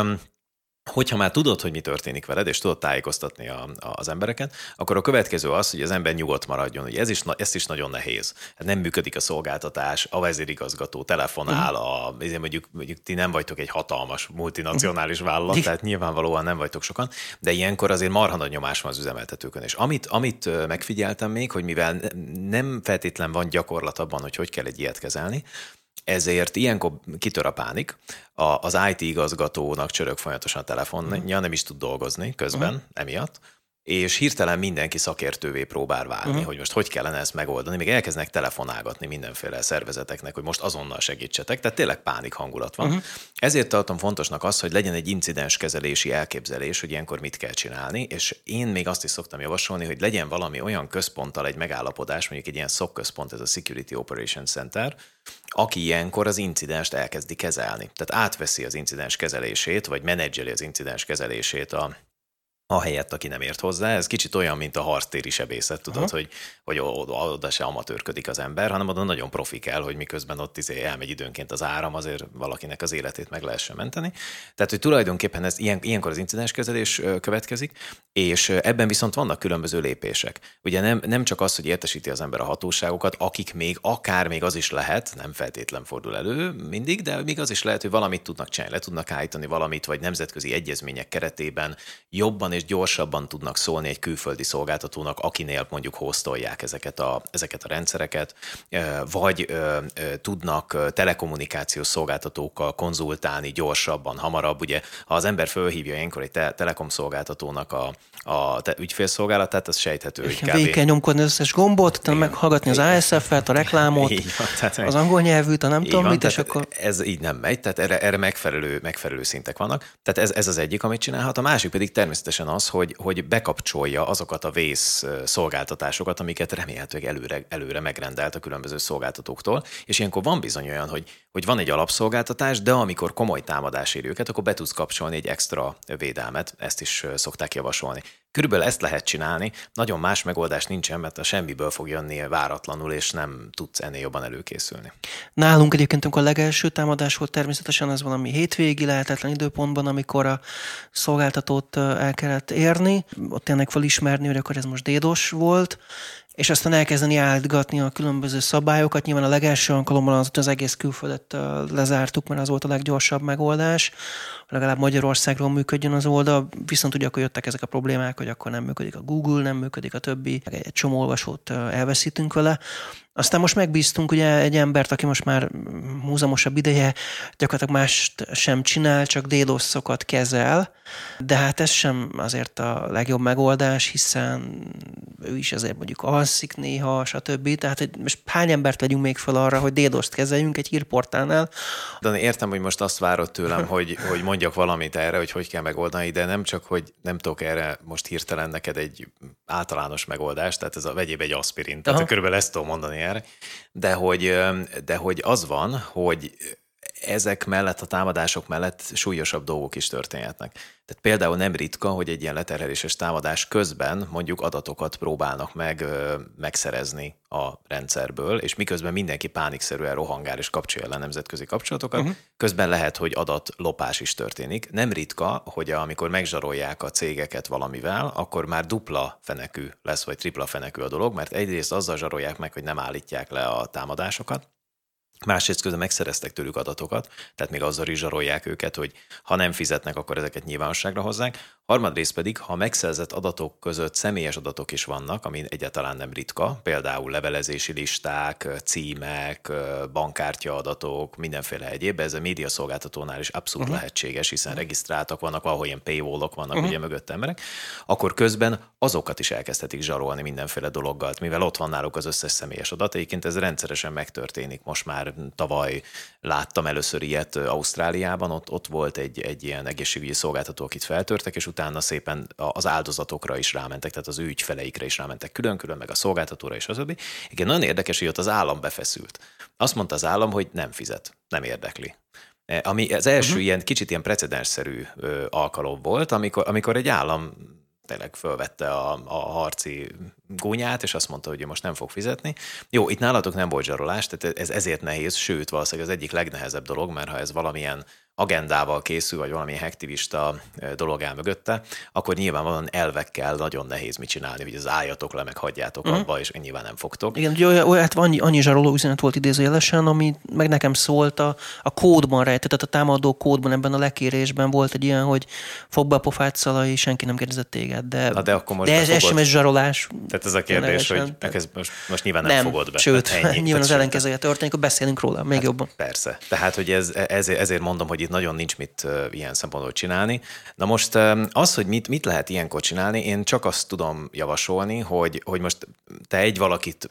S2: hogyha már tudod, hogy mi történik veled, és tudod tájékoztatni a, a, az embereket, akkor a következő az, hogy az ember nyugodt maradjon. Ugye ez is, ez is nagyon nehéz. Hát nem működik a szolgáltatás, a vezérigazgató telefonál, a, mondjuk, mondjuk ti nem vagytok egy hatalmas multinacionális vállalat, tehát nyilvánvalóan nem vagytok sokan, de ilyenkor azért marha nagy nyomás van az üzemeltetőkön. És amit, amit megfigyeltem még, hogy mivel nem feltétlen van gyakorlat abban, hogy hogy kell egy ilyet kezelni, ezért ilyenkor kitör a pánik, a, az IT igazgatónak csörög folyamatosan a telefonja, uh nem is tud dolgozni közben uh emiatt, és hirtelen mindenki szakértővé próbál válni, uh-huh. hogy most hogy kellene ezt megoldani, még elkezdenek telefonálgatni mindenféle szervezeteknek, hogy most azonnal segítsetek, tehát tényleg pánik hangulat van. Uh-huh. Ezért tartom fontosnak az, hogy legyen egy incidens kezelési elképzelés, hogy ilyenkor mit kell csinálni, és én még azt is szoktam javasolni, hogy legyen valami olyan központtal egy megállapodás, mondjuk egy ilyen szokközpont, ez a Security Operation Center, aki ilyenkor az incidenst elkezdi kezelni. Tehát átveszi az incidens kezelését, vagy menedzseli az incidens kezelését a a helyett, aki nem ért hozzá. Ez kicsit olyan, mint a harctéri sebészet, tudod, uh-huh. hogy, hogy oda, oda se amatőrködik az ember, hanem oda nagyon profi kell, hogy miközben ott izé elmegy időnként az áram, azért valakinek az életét meg lehessen menteni. Tehát, hogy tulajdonképpen ez ilyen, ilyenkor az incidenskezelés következik, és ebben viszont vannak különböző lépések. Ugye nem, nem csak az, hogy értesíti az ember a hatóságokat, akik még akár még az is lehet, nem feltétlen fordul elő mindig, de még az is lehet, hogy valamit tudnak csinálni, le tudnak állítani valamit, vagy nemzetközi egyezmények keretében jobban és gyorsabban tudnak szólni egy külföldi szolgáltatónak, akinél mondjuk hostolják ezeket a, ezeket a rendszereket, vagy tudnak telekommunikációs szolgáltatókkal konzultálni gyorsabban, hamarabb. Ugye, ha az ember fölhívja ilyenkor egy te- telekom szolgáltatónak a, a te ügyfélszolgálatát, az sejthető, hogy
S1: kb. Végig kell nyomkodni az összes gombot, utána meghallgatni az ASF-et, a reklámot, van, tehát az angol nyelvűt, a nem tudom van, mit, és akkor...
S2: Ez így nem megy, tehát erre, erre megfelelő, megfelelő szintek vannak. Tehát ez, ez az egyik, amit csinálhat. A másik pedig természetesen az, hogy, hogy bekapcsolja azokat a vész szolgáltatásokat, amiket remélhetőleg előre, előre megrendelt a különböző szolgáltatóktól, és ilyenkor van bizony olyan, hogy, hogy van egy alapszolgáltatás, de amikor komoly támadás ér őket, akkor be tudsz kapcsolni egy extra védelmet, ezt is szokták javasolni. Körülbelül ezt lehet csinálni, nagyon más megoldás nincsen, mert a semmiből fog jönni váratlanul, és nem tudsz ennél jobban előkészülni.
S1: Nálunk egyébként, a legelső támadás volt, természetesen ez valami hétvégi lehetetlen időpontban, amikor a szolgáltatót el kellett érni, ott tényleg felismerni, hogy akkor ez most dédos volt, és aztán elkezdeni állítgatni a különböző szabályokat. Nyilván a legelső alkalommal az, az egész külföldet lezártuk, mert az volt a leggyorsabb megoldás, legalább Magyarországról működjön az oldal, viszont ugye akkor jöttek ezek a problémák, hogy akkor nem működik a Google, nem működik a többi, egy csomó olvasót elveszítünk vele. Aztán most megbíztunk ugye egy embert, aki most már múzamosabb ideje gyakorlatilag mást sem csinál, csak DDoS-okat kezel, de hát ez sem azért a legjobb megoldás, hiszen ő is azért mondjuk alszik néha, stb. Tehát hogy most hány embert vegyünk még fel arra, hogy DDoS-t kezeljünk egy hírportálnál?
S2: De értem, hogy most azt várod tőlem, hogy, hogy mondjak valamit erre, hogy hogy kell megoldani, de nem csak, hogy nem tudok erre most hirtelen neked egy általános megoldást, tehát ez a vegyéb egy aspirin, tehát Aha. körülbelül ezt tudom mondani erre, de hogy, de hogy az van, hogy ezek mellett, a támadások mellett súlyosabb dolgok is történhetnek. Tehát például nem ritka, hogy egy ilyen leterheléses támadás közben mondjuk adatokat próbálnak meg megszerezni a rendszerből, és miközben mindenki pánikszerűen rohangál és kapcsolja le nemzetközi kapcsolatokat, uh-huh. közben lehet, hogy adatlopás is történik. Nem ritka, hogy amikor megzsarolják a cégeket valamivel, akkor már dupla fenekű lesz, vagy tripla fenekű a dolog, mert egyrészt azzal zsarolják meg, hogy nem állítják le a támadásokat, Másrészt közben megszereztek tőlük adatokat, tehát még azzal is zsarolják őket, hogy ha nem fizetnek, akkor ezeket nyilvánosságra hozzák. Harmadrészt pedig, ha megszerzett adatok között személyes adatok is vannak, ami egyáltalán nem ritka, például levelezési listák, címek, bankkártya adatok, mindenféle egyéb, ez a média szolgáltatónál is abszolút uh-huh. lehetséges, hiszen regisztráltak vannak, valahol ilyen paywallok vannak uh-huh. ugye mögött emberek, akkor közben azokat is elkezdhetik zsarolni mindenféle dologgal, mivel ott van náluk az összes személyes adat. Egyébként ez rendszeresen megtörténik most már tavaly láttam először ilyet Ausztráliában, ott, ott volt egy, egy ilyen egészségügyi szolgáltató, akit feltörtek, és utána szépen az áldozatokra is rámentek, tehát az ő ügyfeleikre is rámentek külön-külön, meg a szolgáltatóra és az többi. Igen, nagyon érdekes, hogy ott az állam befeszült. Azt mondta az állam, hogy nem fizet, nem érdekli. E, ami az első uh-huh. ilyen kicsit ilyen precedensszerű alkalom volt, amikor, amikor egy állam tényleg fölvette a, a harci gúnyát, és azt mondta, hogy ő most nem fog fizetni. Jó, itt nálatok nem volt zsarolás, tehát ez ezért nehéz, sőt, valószínűleg az egyik legnehezebb dolog, mert ha ez valamilyen agendával készül, vagy valami hektivista dolog el mögötte, akkor nyilvánvalóan elvekkel nagyon nehéz mit csinálni, hogy az álljatok le, meg hagyjátok uh-huh. abba, és nyilván nem fogtok.
S1: Igen, ugye olyan, olyan, hát annyi, annyi zsaroló üzenet volt idézőjelesen, ami meg nekem szólt a, a kódban rejtett, tehát a támadó kódban, ebben a lekérésben volt egy ilyen, hogy fog be a pofát szalai, senki nem kérdezett téged, de,
S2: Na de, akkor most
S1: de ez SMS zsarolás.
S2: Tehát ez a kérdés, hogy ez most, most nyilván nem, nem fogod be.
S1: Sőt, hát ennyi, nyilván az ellenkezője történik, akkor beszélünk róla még hát jobban.
S2: Persze. Tehát, hogy ez, ezért, ezért mondom, hogy itt nagyon nincs mit ilyen szempontból csinálni. Na most az, hogy mit, mit lehet ilyenkor csinálni, én csak azt tudom javasolni, hogy, hogy most te egy valakit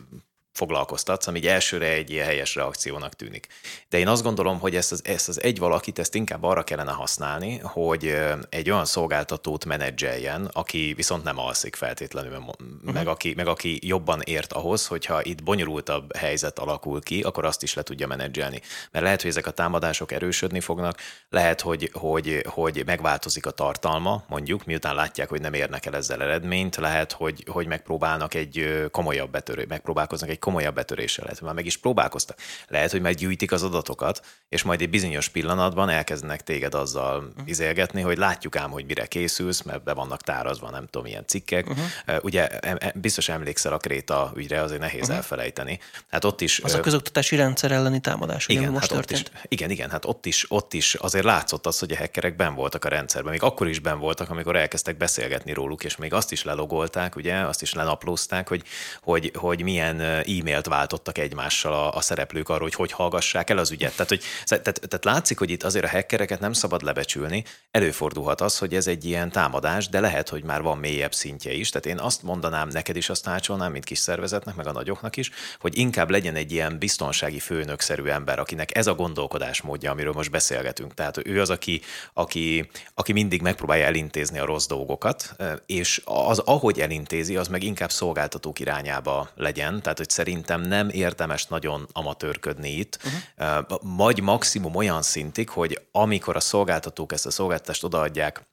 S2: foglalkoztatsz, ami elsőre egy ilyen helyes reakciónak tűnik. De én azt gondolom, hogy ezt az, ezt az egy valakit, ezt inkább arra kellene használni, hogy egy olyan szolgáltatót menedzseljen, aki viszont nem alszik feltétlenül, uh-huh. meg, aki, meg aki jobban ért ahhoz, hogyha itt bonyolultabb helyzet alakul ki, akkor azt is le tudja menedzselni. Mert lehet, hogy ezek a támadások erősödni fognak, lehet, hogy, hogy, hogy megváltozik a tartalma, mondjuk, miután látják, hogy nem érnek el ezzel eredményt, lehet, hogy, hogy megpróbálnak egy komolyabb betörő, megpróbálkoznak egy komolyabb betöréssel, lehet, már meg is próbálkoztak. Lehet, hogy meggyűjtik az adatokat, és majd egy bizonyos pillanatban elkezdenek téged azzal uh-huh. izélgetni, hogy látjuk ám, hogy mire készülsz, mert be vannak tárazva, nem tudom, ilyen cikkek. Uh-huh. Ugye biztos emlékszel a Kréta ügyre, azért nehéz uh-huh. elfelejteni. Hát ott is...
S1: Az a közoktatási rendszer elleni támadás,
S2: igen,
S1: most
S2: hát történt. Is, igen, igen, hát ott is, ott is azért látszott az, hogy a hackerek ben voltak a rendszerben. Még akkor is ben voltak, amikor elkezdtek beszélgetni róluk, és még azt is lelogolták, ugye, azt is lenaplózták, hogy, hogy, hogy milyen e-mailt váltottak egymással a, a szereplők arról, hogy hogy hallgassák el az ügyet. Tehát, hogy, tehát, tehát látszik, hogy itt azért a hackereket nem szabad lebecsülni. Előfordulhat az, hogy ez egy ilyen támadás, de lehet, hogy már van mélyebb szintje is. Tehát én azt mondanám, neked is azt tanácsolnám, mint kis szervezetnek, meg a nagyoknak is, hogy inkább legyen egy ilyen biztonsági főnökszerű ember, akinek ez a gondolkodásmódja, amiről most beszélgetünk. Tehát ő az, aki, aki, aki mindig megpróbálja elintézni a rossz dolgokat, és az, ahogy elintézi, az meg inkább szolgáltatók irányába legyen. Tehát, hogy szerintem nem érdemes nagyon amatőrködni itt, uh-huh. vagy maximum olyan szintig, hogy amikor a szolgáltatók ezt a szolgáltatást odaadják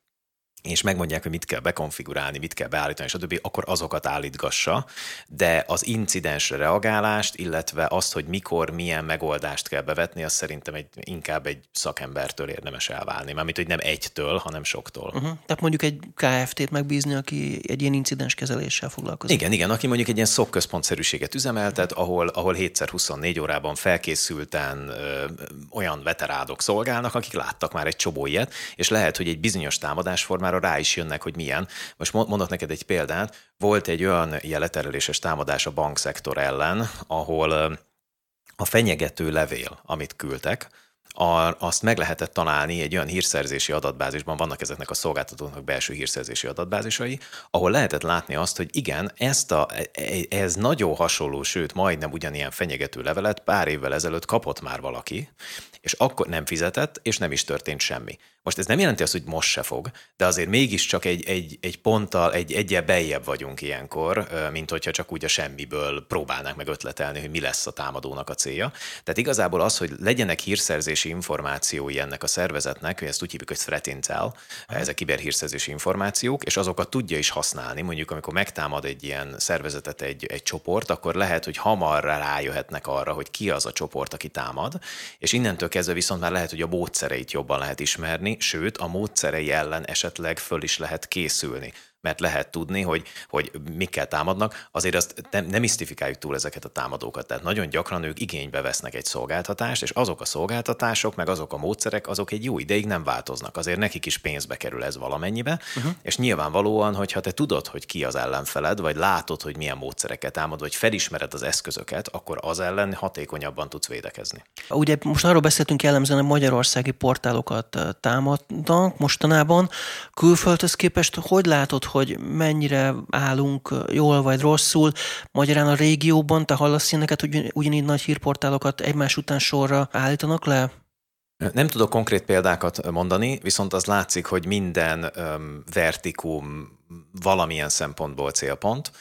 S2: és megmondják, hogy mit kell bekonfigurálni, mit kell beállítani, stb., akkor azokat állítgassa, de az incidensre reagálást, illetve azt, hogy mikor, milyen megoldást kell bevetni, az szerintem egy, inkább egy szakembertől érdemes elválni. Mármint, hogy nem egytől, hanem soktól. Uh-huh.
S1: Tehát mondjuk egy KFT-t megbízni, aki egy ilyen incidens kezeléssel foglalkozik.
S2: Igen, igen, aki mondjuk egy ilyen szokközpontszerűséget üzemeltet, ahol, ahol 7x24 órában felkészülten ö, olyan veterádok szolgálnak, akik láttak már egy csobó ilyet, és lehet, hogy egy bizonyos támadásformára már rá is jönnek, hogy milyen. Most mondok neked egy példát. Volt egy olyan jeletereléses támadás a bankszektor ellen, ahol a fenyegető levél, amit küldtek, azt meg lehetett találni egy olyan hírszerzési adatbázisban, vannak ezeknek a szolgáltatóknak belső hírszerzési adatbázisai, ahol lehetett látni azt, hogy igen, ezt a, e, e, ez nagyon hasonló, sőt majdnem ugyanilyen fenyegető levelet pár évvel ezelőtt kapott már valaki, és akkor nem fizetett, és nem is történt semmi. Most ez nem jelenti azt, hogy most se fog, de azért mégiscsak egy, egy, egy ponttal, egy egyel beljebb vagyunk ilyenkor, mint hogyha csak úgy a semmiből próbálnánk meg ötletelni, hogy mi lesz a támadónak a célja. Tehát igazából az, hogy legyenek hírszerzési információi ennek a szervezetnek, hogy ezt úgy hívjuk, hogy threat intel, ezek kiberhírszerzési információk, és azokat tudja is használni. Mondjuk, amikor megtámad egy ilyen szervezetet egy, egy csoport, akkor lehet, hogy hamar rájöhetnek arra, hogy ki az a csoport, aki támad, és innentől kezdve viszont már lehet, hogy a módszereit jobban lehet ismerni, sőt a módszerei ellen esetleg föl is lehet készülni mert lehet tudni, hogy, hogy mikkel támadnak, azért azt nem, nem misztifikáljuk túl ezeket a támadókat. Tehát nagyon gyakran ők igénybe vesznek egy szolgáltatást, és azok a szolgáltatások, meg azok a módszerek, azok egy jó ideig nem változnak. Azért nekik is pénzbe kerül ez valamennyibe, uh-huh. és nyilvánvalóan, hogyha te tudod, hogy ki az ellenfeled, vagy látod, hogy milyen módszereket támad, vagy felismered az eszközöket, akkor az ellen hatékonyabban tudsz védekezni.
S1: Ugye most arról beszéltünk jellemzően, hogy magyarországi portálokat támadnak mostanában. Külföldhöz képest hogy látod, hogy mennyire állunk jól vagy rosszul. Magyarán a régióban te hallasz ilyeneket, hogy ugyanígy nagy hírportálokat egymás után sorra állítanak le?
S2: Nem tudok konkrét példákat mondani, viszont az látszik, hogy minden um, vertikum valamilyen szempontból célpont.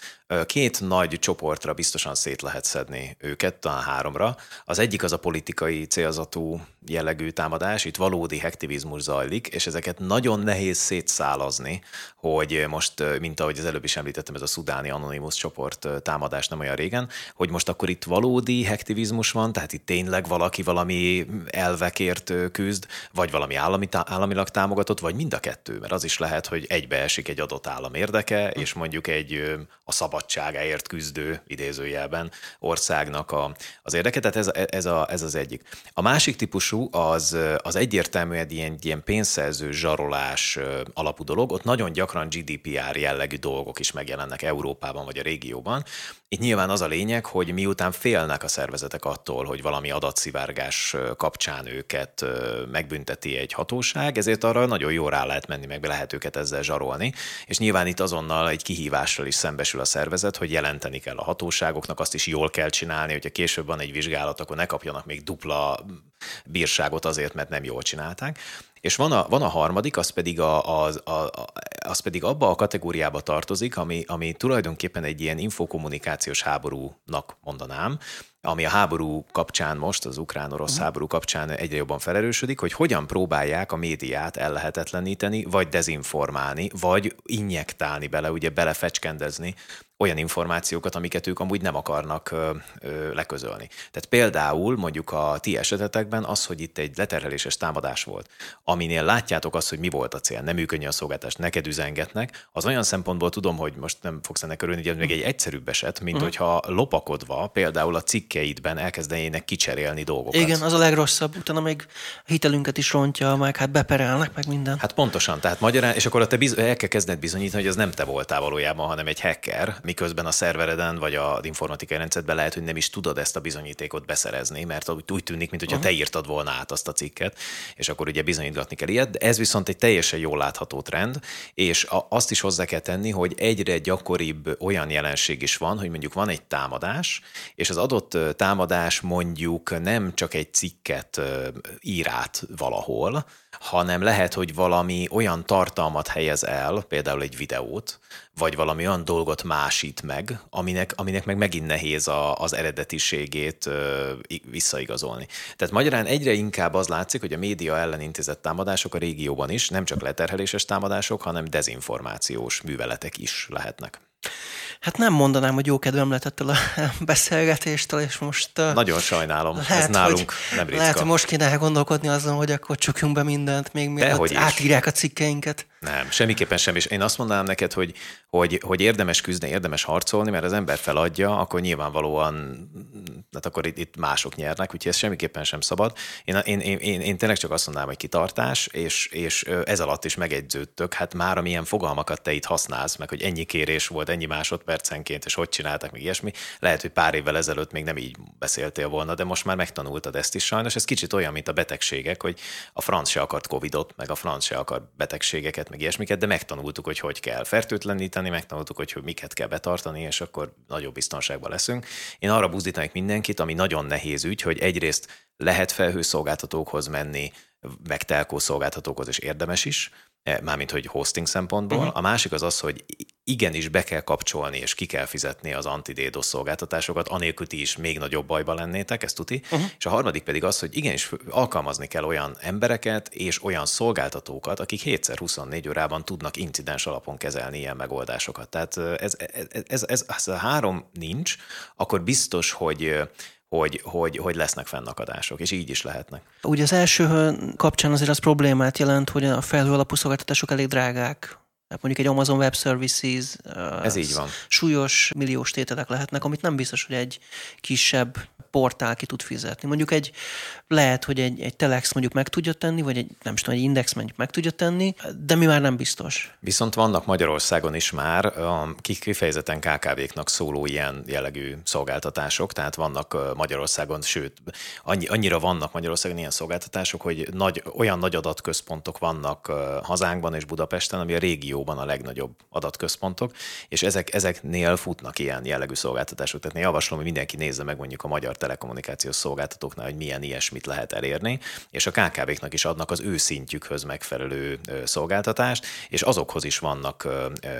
S2: Két nagy csoportra biztosan szét lehet szedni őket, talán háromra. Az egyik az a politikai célzatú jellegű támadás, itt valódi hektivizmus zajlik, és ezeket nagyon nehéz szétszálazni, hogy most, mint ahogy az előbb is említettem, ez a szudáni anonimus csoport támadás nem olyan régen, hogy most akkor itt valódi hektivizmus van, tehát itt tényleg valaki valami elvekért küzd, vagy valami állami, államilag támogatott, vagy mind a kettő, mert az is lehet, hogy egybeesik egy adott állam érdeke, és mondjuk egy a szabadságáért küzdő idézőjelben országnak a, az érdeke, tehát ez, ez, a, ez az egyik. A másik típusú az, az egyértelműen ilyen, ilyen pénzszerző zsarolás alapú dolog, ott nagyon gyakran GDPR jellegű dolgok is megjelennek Európában vagy a régióban. Itt nyilván az a lényeg, hogy miután félnek a szervezetek attól, hogy valami adatszivárgás kapcsán őket megbünteti egy hatóság, ezért arra nagyon jól rá lehet menni, meg lehet őket ezzel zsarolni, és nyilván itt azonnal egy kihívással is szembesül a szervezet, hogy jelenteni kell a hatóságoknak, azt is jól kell csinálni, hogyha később van egy vizsgálat, akkor ne kapjanak még dupla bírságot azért, mert nem jól csinálták. És van a, van a harmadik, az pedig, a, a, a, az pedig abba a kategóriába tartozik, ami, ami tulajdonképpen egy ilyen infokommunikációs háborúnak mondanám, ami a háború kapcsán most, az ukrán-orosz uh-huh. háború kapcsán egyre jobban felerősödik, hogy hogyan próbálják a médiát ellehetetleníteni, vagy dezinformálni, vagy injektálni bele, ugye belefecskendezni olyan információkat, amiket ők amúgy nem akarnak ö, ö, leközölni. Tehát például mondjuk a ti esetetekben az, hogy itt egy leterheléses támadás volt, aminél látjátok azt, hogy mi volt a cél, nem működni a szolgáltást, neked üzengetnek, az olyan szempontból tudom, hogy most nem fogsz ennek örülni, hogy ez még egy egyszerűbb eset, mint uh-huh. hogyha lopakodva például a cikkeidben elkezdenének kicserélni dolgokat.
S1: Igen, az a legrosszabb, utána még hitelünket is rontja, meg hát beperelnek, meg minden.
S2: Hát pontosan, tehát magyarán, és akkor te biz- el kell kezdened bizonyítani, hogy ez nem te voltál valójában, hanem egy hacker, miközben a szervereden vagy a informatikai rendszerben lehet, hogy nem is tudod ezt a bizonyítékot beszerezni, mert úgy, tűnik, mintha te írtad volna át azt a cikket, és akkor ugye bizonyítgatni kell ilyet. De ez viszont egy teljesen jól látható trend, és a, azt is hozzá kell tenni, hogy egyre gyakoribb olyan jelenség is van, hogy mondjuk van egy támadás, és az adott támadás mondjuk nem csak egy cikket ír át valahol, hanem lehet, hogy valami olyan tartalmat helyez el, például egy videót, vagy valami olyan dolgot másít meg, aminek, aminek meg megint nehéz a, az eredetiségét visszaigazolni. Tehát magyarán egyre inkább az látszik, hogy a média ellen intézett támadások a régióban is nem csak leterheléses támadások, hanem dezinformációs műveletek is lehetnek.
S1: Hát nem mondanám, hogy jó kedvem lett ettől a beszélgetéstől, és most...
S2: Nagyon sajnálom, lehet, ez nálunk hogy, nem ritka.
S1: Lehet, hogy most kéne elgondolkodni azon, hogy akkor csukjunk be mindent, még mielőtt átírják a cikkeinket.
S2: Nem, semmiképpen sem. És én azt mondanám neked, hogy, hogy, hogy érdemes küzdeni, érdemes harcolni, mert az ember feladja, akkor nyilvánvalóan, hát akkor itt, itt mások nyernek, úgyhogy ez semmiképpen sem szabad. Én, én, én, én, én tényleg csak azt mondanám, hogy kitartás, és, és ez alatt is megegyződtök. Hát már amilyen fogalmakat te itt használsz, meg hogy ennyi kérés volt, ennyi másodpercenként, és hogy csináltak, még ilyesmi. Lehet, hogy pár évvel ezelőtt még nem így beszéltél volna, de most már megtanultad ezt is sajnos. Ez kicsit olyan, mint a betegségek, hogy a franc se akart Covidot, meg a franc se akart betegségeket, meg ilyesmiket, de megtanultuk, hogy hogy kell fertőtleníteni, megtanultuk, hogy, hogy miket kell betartani, és akkor nagyobb biztonságban leszünk. Én arra buzdítanék mindenkit, ami nagyon nehéz ügy, hogy egyrészt lehet felhőszolgáltatókhoz menni, meg telkó szolgáltatókhoz, és érdemes is, mármint hogy hosting szempontból. Uh-huh. A másik az az, hogy igenis be kell kapcsolni, és ki kell fizetni az anti-DDoS szolgáltatásokat, anélkül ti is még nagyobb bajba lennétek, ezt tuti. Uh-huh. És a harmadik pedig az, hogy igenis alkalmazni kell olyan embereket és olyan szolgáltatókat, akik 7x24 órában tudnak incidens alapon kezelni ilyen megoldásokat. Tehát ez, ez, ez, ez, ez a három nincs, akkor biztos, hogy hogy, hogy, hogy lesznek fennakadások, és így is lehetnek.
S1: Ugye az első kapcsán azért az problémát jelent, hogy a felhő alapú szolgáltatások elég drágák. Tehát mondjuk egy Amazon Web Services
S2: Ez így van.
S1: súlyos milliós tételek lehetnek, amit nem biztos, hogy egy kisebb portál ki tud fizetni. Mondjuk egy, lehet, hogy egy, egy Telex mondjuk meg tudja tenni, vagy egy, nem tudom, egy Index mondjuk meg tudja tenni, de mi már nem biztos.
S2: Viszont vannak Magyarországon is már kifejezetten KKV-knak szóló ilyen jellegű szolgáltatások, tehát vannak Magyarországon, sőt, annyi, annyira vannak Magyarországon ilyen szolgáltatások, hogy nagy, olyan nagy adatközpontok vannak hazánkban és Budapesten, ami a régióban a legnagyobb adatközpontok, és ezek, ezeknél futnak ilyen jellegű szolgáltatások. Tehát én javaslom, hogy mindenki nézze meg mondjuk a magyar telekommunikációs szolgáltatóknál, hogy milyen ilyesmit lehet elérni, és a KKV-knak is adnak az ő szintjükhöz megfelelő szolgáltatást, és azokhoz is vannak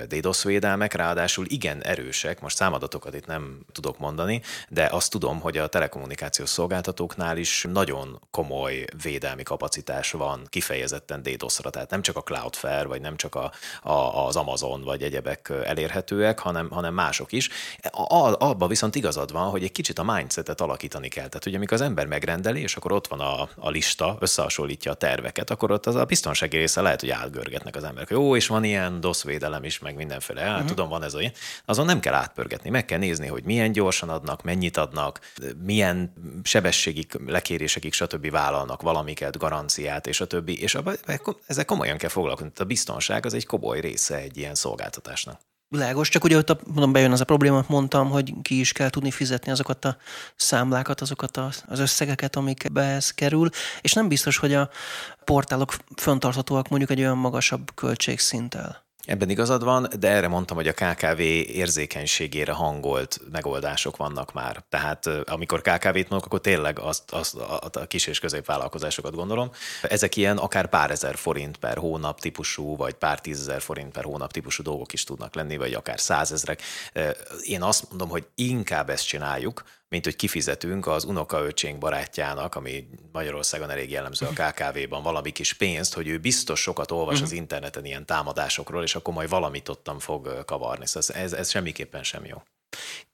S2: DDoS védelmek, ráadásul igen erősek, most számadatokat itt nem tudok mondani, de azt tudom, hogy a telekommunikációs szolgáltatóknál is nagyon komoly védelmi kapacitás van kifejezetten DDoS-ra, tehát nem csak a Cloudflare, vagy nem csak a, a, az Amazon, vagy egyebek elérhetőek, hanem, hanem mások is. Abba viszont igazad van, hogy egy kicsit a mindsetet alakítani alakítani kell. Tehát, hogy amikor az ember megrendeli, és akkor ott van a, a lista, összehasonlítja a terveket, akkor ott az a biztonsági része lehet, hogy átgörgetnek az emberek. Jó, és van ilyen DOS védelem is, meg mindenféle. Hát, uh-huh. tudom, van ez olyan. Azon nem kell átpörgetni, meg kell nézni, hogy milyen gyorsan adnak, mennyit adnak, milyen sebességi lekérésekig, stb. vállalnak valamiket, garanciát, és a többi. És abba, ezek komolyan kell foglalkozni. A biztonság az egy komoly része egy ilyen szolgáltatásnak.
S1: Világos, csak ugye ott mondom, bejön az a probléma, mondtam, hogy ki is kell tudni fizetni azokat a számlákat, azokat az összegeket, amikbe ez kerül, és nem biztos, hogy a portálok föntarthatóak mondjuk egy olyan magasabb költségszinttel.
S2: Ebben igazad van, de erre mondtam, hogy a KKV érzékenységére hangolt megoldások vannak már. Tehát amikor KKV-t mondok, akkor tényleg azt, azt, a kis és középvállalkozásokat gondolom. Ezek ilyen akár pár ezer forint per hónap típusú, vagy pár tízezer forint per hónap típusú dolgok is tudnak lenni, vagy akár százezrek. Én azt mondom, hogy inkább ezt csináljuk, mint hogy kifizetünk az unokaöcsénk barátjának, ami Magyarországon elég jellemző a KKV-ban, valami kis pénzt, hogy ő biztos sokat olvas az mhm. interneten ilyen támadásokról, és akkor majd valamit ottan fog kavarni. Szóval ez, ez semmiképpen sem jó.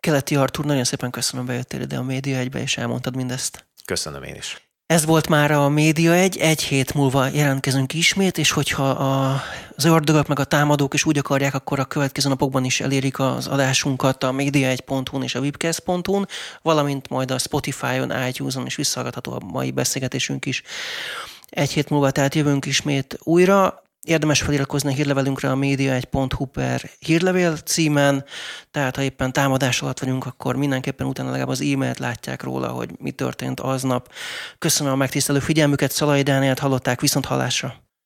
S1: Keleti Artur, nagyon szépen köszönöm, bejöttél ide a Média egybe, és elmondtad mindezt.
S2: Köszönöm én is.
S1: Ez volt már a Média egy, egy hét múlva jelentkezünk ismét, és hogyha a, az ördögök meg a támadók is úgy akarják, akkor a következő napokban is elérik az adásunkat a média1.hu-n és a webcast.hu-n, valamint majd a Spotify-on, iTunes-on is visszahallgatható a mai beszélgetésünk is. Egy hét múlva tehát jövünk ismét újra. Érdemes feliratkozni a hírlevelünkre a média1.hu per hírlevél címen, tehát ha éppen támadás alatt vagyunk, akkor mindenképpen utána legalább az e-mailt látják róla, hogy mi történt aznap. Köszönöm a megtisztelő figyelmüket, Szalai Dánielt hallották viszont hallásra.